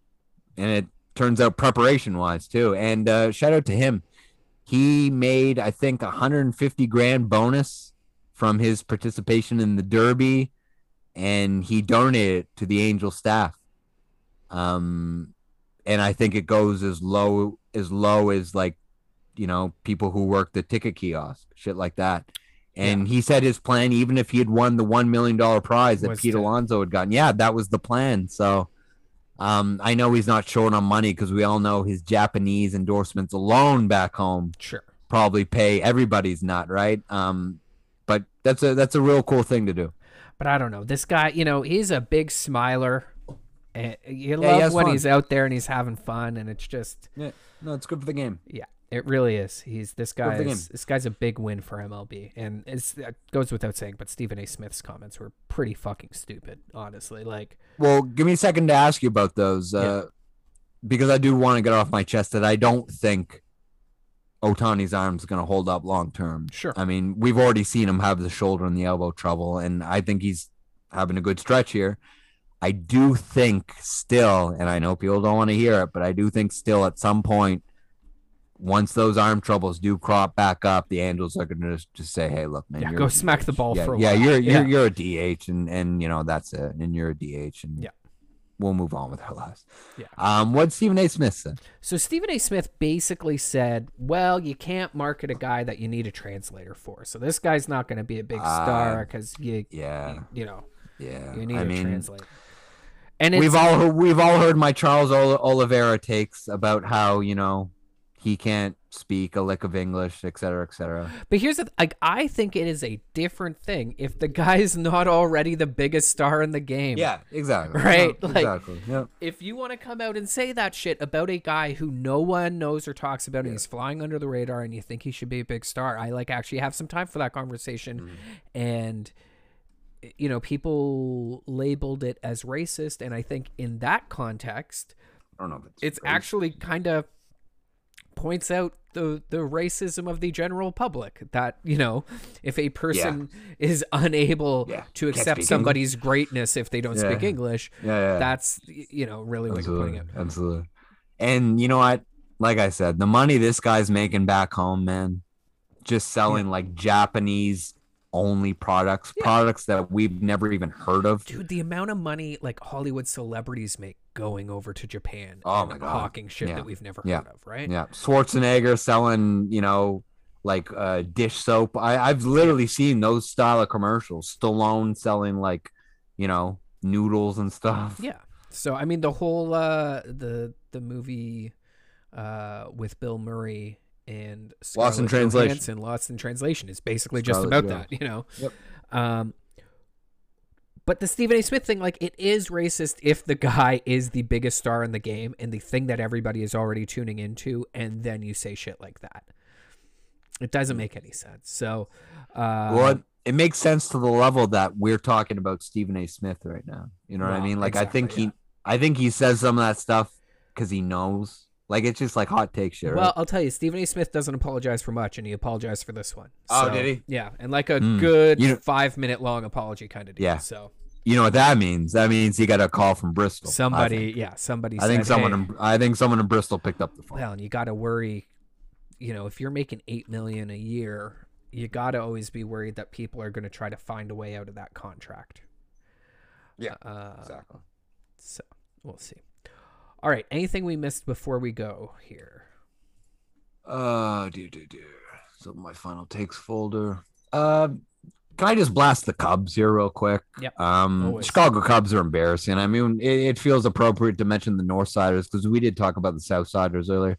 and it turns out preparation wise too. And uh, shout out to him. He made, I think, 150 grand bonus from his participation in the Derby and he donated it to the Angel staff. Um, and I think it goes as low as low as like, you know, people who work the ticket kiosk, shit like that. And he said his plan, even if he had won the one million dollar prize that
Was
Pete
to-
Alonso had gotten, yeah, that was the plan. So, um, I know he's not short on money because we all know his Japanese endorsements alone back home
Sure.
probably pay everybody's nut, right? Um, but that's a that's a real cool thing to do.
But I don't know. This guy, you know, he's a big smiler. You
he
love
has
when
fun.
he's out there and he's having fun, and it's just,
Yeah, no, it's good for the game.
yeah, it really is. He's this guy. Is, this guy's a big win for MLB, and it's, it goes without saying. But Stephen A. Smith's comments were pretty fucking stupid, honestly. Like,
Well, give me a second to ask you about those, uh, because I do want to get off my chest that I don't think Ohtani's arm's going to hold up long term.
Sure.
I mean, we've already seen him have the shoulder and the elbow trouble, and I think he's having a good stretch here. I do think still, and I know people don't want to hear it, but I do think still at some point, once those arm troubles do crop back up, the Angels are going to just, just say, "Hey, look, man,
Yeah, go smack the ball
yeah,
for a
yeah,
while."
you're
Yeah.
you're you're a DH, and and you know that's it, and you're a DH, and
Yeah.
we'll move on with our lives.
Yeah.
Um, what Stephen A. Smith said.
So Stephen A. Smith basically said, "Well, you can't market a guy that you need a translator for. So this guy's not going to be a big star
Uh,
because you,
Yeah,
you know,
yeah.
you need
I
a
mean,
translator." And it's,
we've all heard, we've all heard my Charles Ol- Oliveira takes about how you know he can't speak a lick of English, et cetera, et cetera.
but here's the th- like I think it is a different thing if the guy's not already the biggest star in the game.
Yeah, exactly.
Right,
Yeah,
like-
exactly. Yep.
If you want to come out and say that shit about a guy who no one knows or talks about and he's flying under the radar and you think he should be a big star, I like actually have some time for that conversation
Mm-hmm.
and you know, people labeled it as racist and I think in that context
I don't know if it's
it's actually kind of points out the the racism of the general public that you know if a person is unable
Yeah,
to
can't
accept somebody's greatness if they don't speak english
yeah, yeah.
that's you know really what you're pointing out.
Absolutely. And you know what? Like I said, the money this guy's making back home, man, just selling like Japanese only products, products that we've never even heard of.
dude the amount of money like hollywood celebrities make going over to japan
Oh
and
my God.
hawking shit
Yeah.
that we've never
Yeah.
heard of right
Yeah, Schwarzenegger selling, you know, like uh, dish soap. I, I've literally seen those style of commercials. Stallone selling like, you know, noodles and stuff.
Yeah. So I mean the whole uh the the movie uh with Bill Murray and
Lost in Translation.
Johansson, Lost in Translation is basically just
Scarlett
about that, you know.
Yep.
Um but the Stephen A. Smith thing, like it is racist if the guy is the biggest star in the game and the thing that everybody is already tuning into, and then you say shit like that. It doesn't make any sense. So, uh,
Well, it, it makes sense to the level that we're talking about Stephen A. Smith right now. You know what I mean? Like I think
exactly,
he, I think he says some of that stuff because he knows. Like it's just like hot take shit.
Well. I'll tell you, Stephen A. Smith doesn't apologize for much, and he apologized for this one.
Oh, did he?
Yeah, and like a
Hmm.
good
You know-
five minute long apology kind of deal.
Yeah.
So
you know what that means? That means he got a call from Bristol.
Somebody, yeah, somebody.
I think someone.
"Hey,
In, I think someone in Bristol picked up the phone.
well, and you got to worry. You know, if you're making eight million a year, you got to always be worried that people are going to try to find a way out of that contract.
Yeah,
Uh,
exactly.
So we'll see. All right. Anything we missed before we go here?
Uh, do do do. So my final takes folder. Uh, can I just blast the Cubs here real quick?
Yep.
Um,
Always.
Chicago Cubs are embarrassing. I mean, it, it feels appropriate to mention the North Siders because we did talk about the South Siders earlier.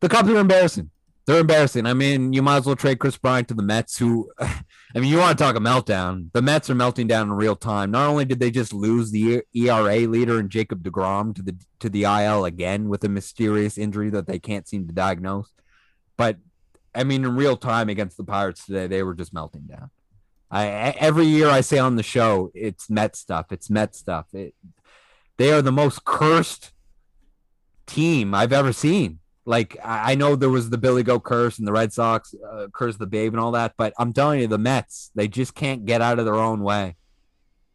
The Cubs are embarrassing. They're embarrassing. I mean, you might as well trade Kris Bryant to the Mets, who, I mean, you want to talk a meltdown. The Mets are melting down in real time. Not only did they just lose the ERA leader and Jacob DeGrom to the to the IL again with a mysterious injury that they can't seem to diagnose, but I mean, in real time against the Pirates today, they were just melting down. I every year I say on the show, it's Met stuff. It's Met stuff. It, they are the most cursed team I've ever seen. Like I know there was the Billy Goat curse and the Red Sox uh, curse the Babe and all that, but I'm telling you, the Mets they just can't get out of their own way.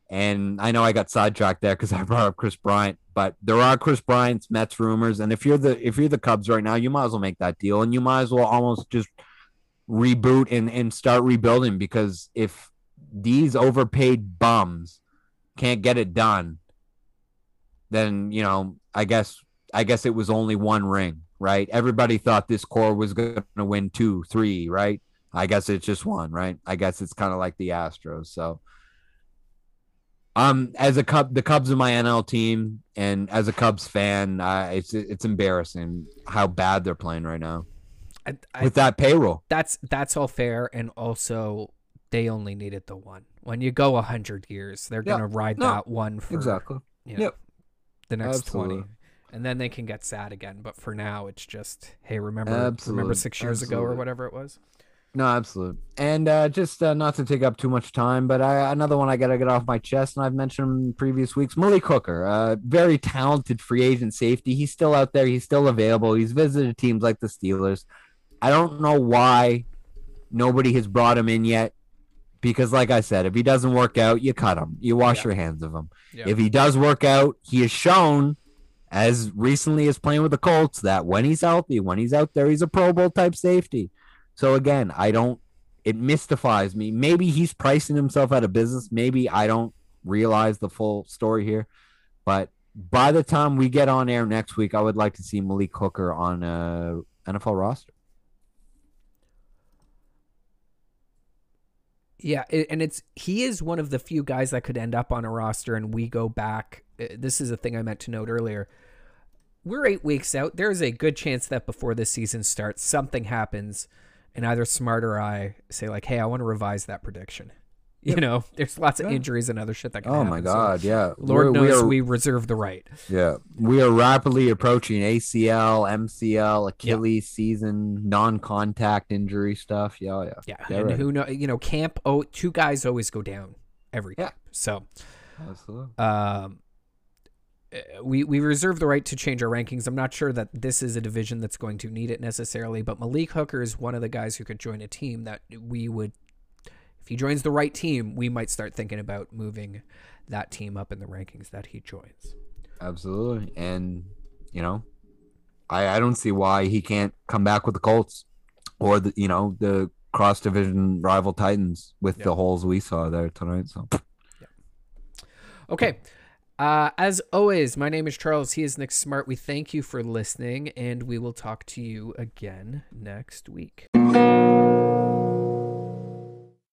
And I know I got sidetracked there because I brought up Kris Bryant, but there are Kris Bryant's Mets rumors, and if you're the if you're the Cubs right now, you might as well make that deal, and you might as well almost just reboot and and start rebuilding because if these overpaid bums can't get it done, then you know I guess I guess it was only one ring, right? Everybody thought this core was going to win two, three, right? I guess it's just one, right? I guess it's kind of like the Astros. So, um, as a Cub, the Cubs are my NL team, and as a Cubs fan, uh, it's it's embarrassing how bad they're playing right now
I, I,
with that payroll.
that's that's all fair, and also they only needed the one. When you go a hundred years, they're
Yeah.
gonna ride
No,
that one for you know,
Yep.
the next
Absolutely.
twenty, and then they can get sad again. But for now, it's just hey, remember
Absolute-
remember six years ago or whatever it was.
No, absolute. And uh, just uh, not to take up too much time, but I, another one I got to get off my chest, and I've mentioned in previous weeks. Malik Hooker, uh, very talented free agent safety. He's still out there. He's still available. He's visited teams like the Steelers. I don't know why nobody has brought him in yet. Because, like I said, if he doesn't work out, you cut him. You wash
Yeah.
your hands of him.
Yeah.
If he does work out, he has shown as recently as playing with the Colts that when he's healthy, when he's out there, he's a Pro Bowl type safety. So again, I don't. It mystifies me. Maybe he's pricing himself out of business. Maybe I don't realize the full story here. But by the time we get on air next week, I would like to see Malik Hooker on a NFL roster.
Yeah, and it's he is one of the few guys that could end up on a roster, and we go back. uh, This is a thing I meant to note earlier. We're eight weeks out. There's a good chance that before this season starts, something happens, and either Smart or I say like, "Hey, I want to revise that prediction." You know, there's lots of
Yeah.
injuries and other shit that can happen.
Oh
happen.
my
so
God! Yeah,
Lord
We're- we
knows
are-
we reserve the right.
Yeah, we are rapidly approaching ACL, MCL, Achilles season, non-contact injury stuff. Yeah, yeah,
Yeah,
Get
and
ready.
who know? You know, camp. Oh, two guys always go down every
Yeah.
camp. So,
Absolutely.
um, we we reserve the right to change our rankings. I'm not sure that this is a division that's going to need it necessarily, but Malik Hooker is one of the guys who could join a team that we would. If he joins the right team, we might start thinking about moving that team up in the rankings that he joins.
Absolutely, and you know, I I don't see why he can't come back with the Colts or the you know the cross division rival Titans with
Yeah.
the holes we saw there tonight. So
Okay. Uh, as always, my name is Charles. He is Nick Smart. We thank you for listening, and we will talk to you again next week.